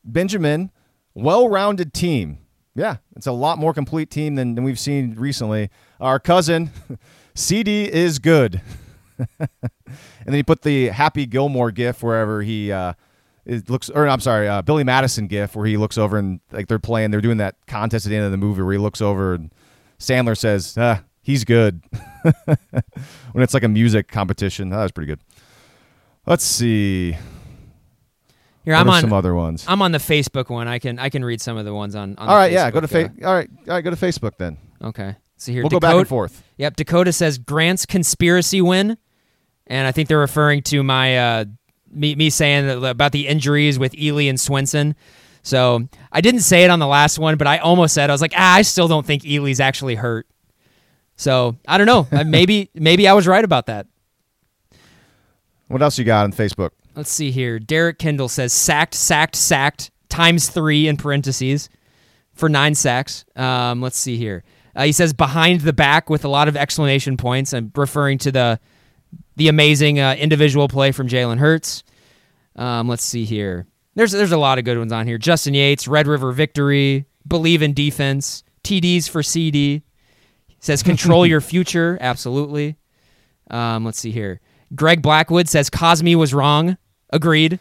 Benjamin, well rounded team. Yeah, it's a lot more complete team than, than we've seen recently. Our cousin, CeeDee is good. and then he put the Happy Gilmore gif wherever he uh, it looks, or I'm sorry, uh, Billy Madison gif where he looks over and like they're playing, they're doing that contest at the end of the movie where he looks over and Sandler says, ah, he's good. when it's like a music competition. That was pretty good. Let's see. Here What I'm on some other ones. I'm on the Facebook one. I can I can read some of the ones on. on all the right, yeah, go to Facebook, fa- all right, all right, go to Facebook then. Okay. So here We'll Dakota, go back and forth. Yep, Dakota says Grant's conspiracy win, and I think they're referring to my uh, me me saying about the injuries with Ealy and Swenson. So I didn't say it on the last one, but I almost said I was like, ah, I still don't think Ealy's actually hurt. So I don't know. Maybe maybe I was right about that. What else you got on Facebook? Let's see here. Derek Kendall says sacked, sacked, sacked times three in parentheses for nine sacks. Um, let's see here. Uh, he says behind the back with a lot of exclamation points. I'm referring to the the amazing uh, individual play from Jalen Hurts. Um, let's see here. There's there's a lot of good ones on here. Justin Yates, Red River victory, believe in defense, TDs for CeeDee. Says control your future, absolutely. Um, let's see here. Greg Blackwood says Cosmi was wrong. Agreed.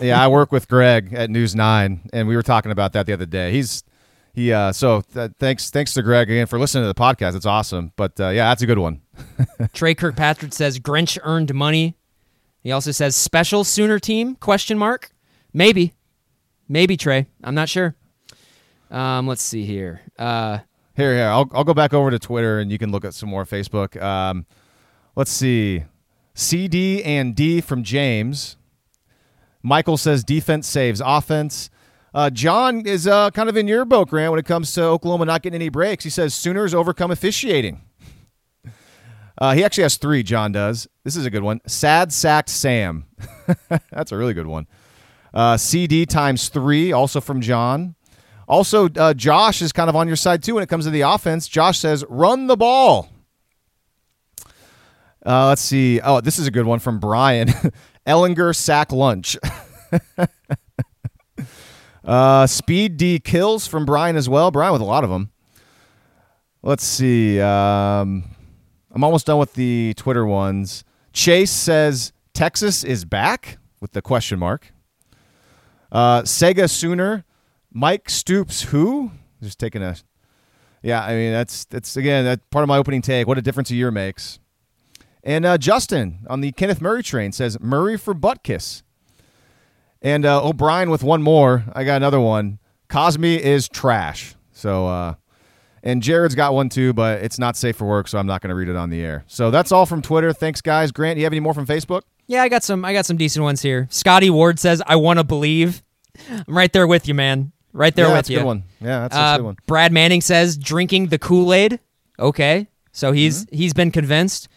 yeah, I work with Greg at News Nine, and we were talking about that the other day. He's he. Uh, so th- thanks, thanks to Greg again for listening to the podcast. It's awesome. But uh, yeah, that's a good one. Trey Kirkpatrick says Grinch earned money. He also says special Sooner team? Question mark. Maybe, maybe Trey. I'm not sure. Um, let's see here. Uh, Here, here. I'll I'll go back over to Twitter, and you can look at some more Facebook. Um, let's see. CeeDee and D from James. Michael says defense saves offense. Uh, John is uh, kind of in your boat, Grant, when it comes to Oklahoma not getting any breaks. He says Sooners overcome officiating. Uh, he actually has three, John does. This is a good one. Sad sacked Sam. That's a really good one. Uh, CeeDee times three, also from John. Also, uh, Josh is kind of on your side too when it comes to the offense. Josh says, run the ball. Uh, let's see. Oh, this is a good one from Brian. Ehlinger sack lunch. uh, speed D kills from Brian as well. Brian with a lot of them. Let's see. Um, I'm almost done with the Twitter ones. Chase says Texas is back with the question mark. Uh, Sega Sooner. Mike Stoops who? Just taking a. Yeah, I mean that's that's again that part of my opening take. What a difference a year makes. And uh, Justin on the Kenneth Murray train says Murray for butt kiss. And uh, O'Brien with one more. I got another one. Cosmi is trash. So, uh, and Jared's got one too, but it's not safe for work, so I'm not going to read it on the air. So that's all from Twitter. Thanks, guys. Grant, you have any more from Facebook? yeah, I got some. I got some decent ones here. Scotty Ward says, "I want to believe." I'm right there with you, man. Right there yeah, with that's you. a good one. Yeah, that's, that's Uh, a good one. Brad Manning says drinking the Kool Aid. Okay, so he's Mm-hmm. he's been convinced.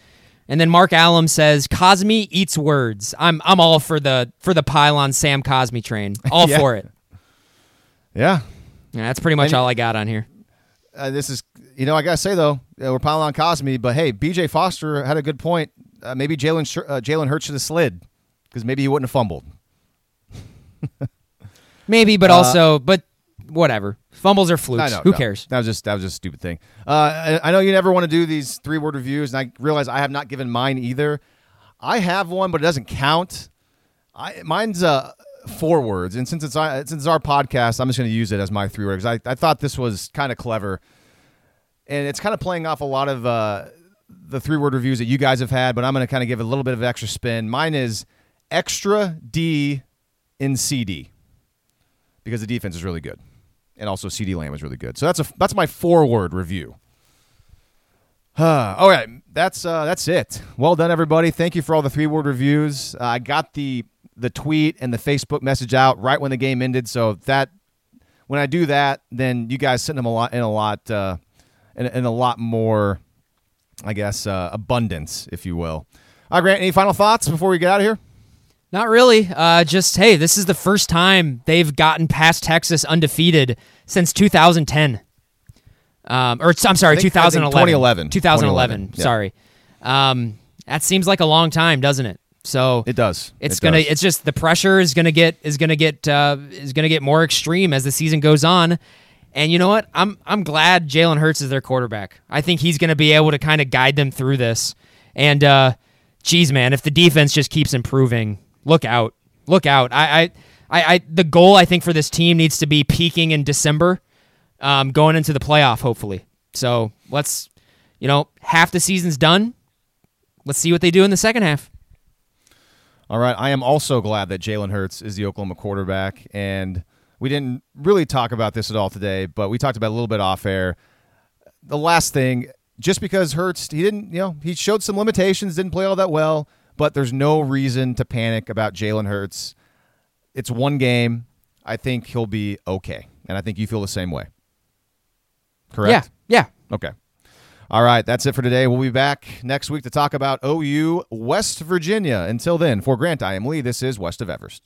And then Mark Allum says Cosmi eats words. I'm I'm all for the for the pylon Sam Cosmi train. All Yeah. for it. Yeah. Yeah, that's pretty much And- all I got on here. Uh, this is, you know, I got to say, though, uh, we're piling on Cosmi, but hey, BJ Foster had a good point. Uh, maybe Jalen uh, Jalen Hurts should have slid because maybe he wouldn't have fumbled. Maybe, but also, but whatever. Fumbles are flukes. Uh, know. Who no. cares? That was just that was just a stupid thing. Uh, I, I know you never want to do these three word reviews, and I realize I have not given mine either. I have one, but it doesn't count. I mine's uh four words, and since it's our- since it's our podcast, I'm just going to use it as my three words. I I thought this was kind of clever, and it's kind of playing off a lot of uh, the three word reviews that you guys have had, but I'm going to kind of give a little bit of extra spin. Mine is extra D in CeeDee because the defense is really good, and also CeeDee Lamb is really good. So that's a that's my four word review. all right, that's uh, that's it. Well done, everybody. Thank you for all the three word reviews. Uh, I got the the tweet and the Facebook message out right when the game ended, so that when I do that, then you guys send them a lot in a lot uh, in, in a lot more, I guess, uh, abundance, if you will. All right, Grant. Any final thoughts before we get out of here? Not really. Uh, just hey, this is the first time they've gotten past Texas undefeated since 2010. Um, or I'm sorry, I think- I think 2011. 2011. 2011. 2011, yeah. Sorry. Um, that seems like a long time, doesn't it? So It does. It's It gonna. does. It's just the pressure is gonna get is gonna get uh, is gonna get more extreme as the season goes on. And you know what? I'm I'm glad Jalen Hurts is their quarterback. I think he's gonna be able to kind of guide them through this. And uh, geez, man, if the defense just keeps improving, look out, look out. I I, I, I the goal I think for this team needs to be peaking in December, um, going into the playoff hopefully. So let's, you know, half the season's done. Let's see what they do in the second half. All right. I am also glad that Jalen Hurts is the Oklahoma quarterback. And we didn't really talk about this at all today, but we talked about it a little bit off air. The last thing, just because Hurts, he didn't, you know, he showed some limitations, didn't play all that well, but there's no reason to panic about Jalen Hurts. It's one game. I think he'll be okay. And I think you feel the same way. Correct? Yeah. Yeah. Okay. All right, that's it for today. We'll be back next week to talk about OU West Virginia. Until then, for Grant, I am Lee. This is West of Everest.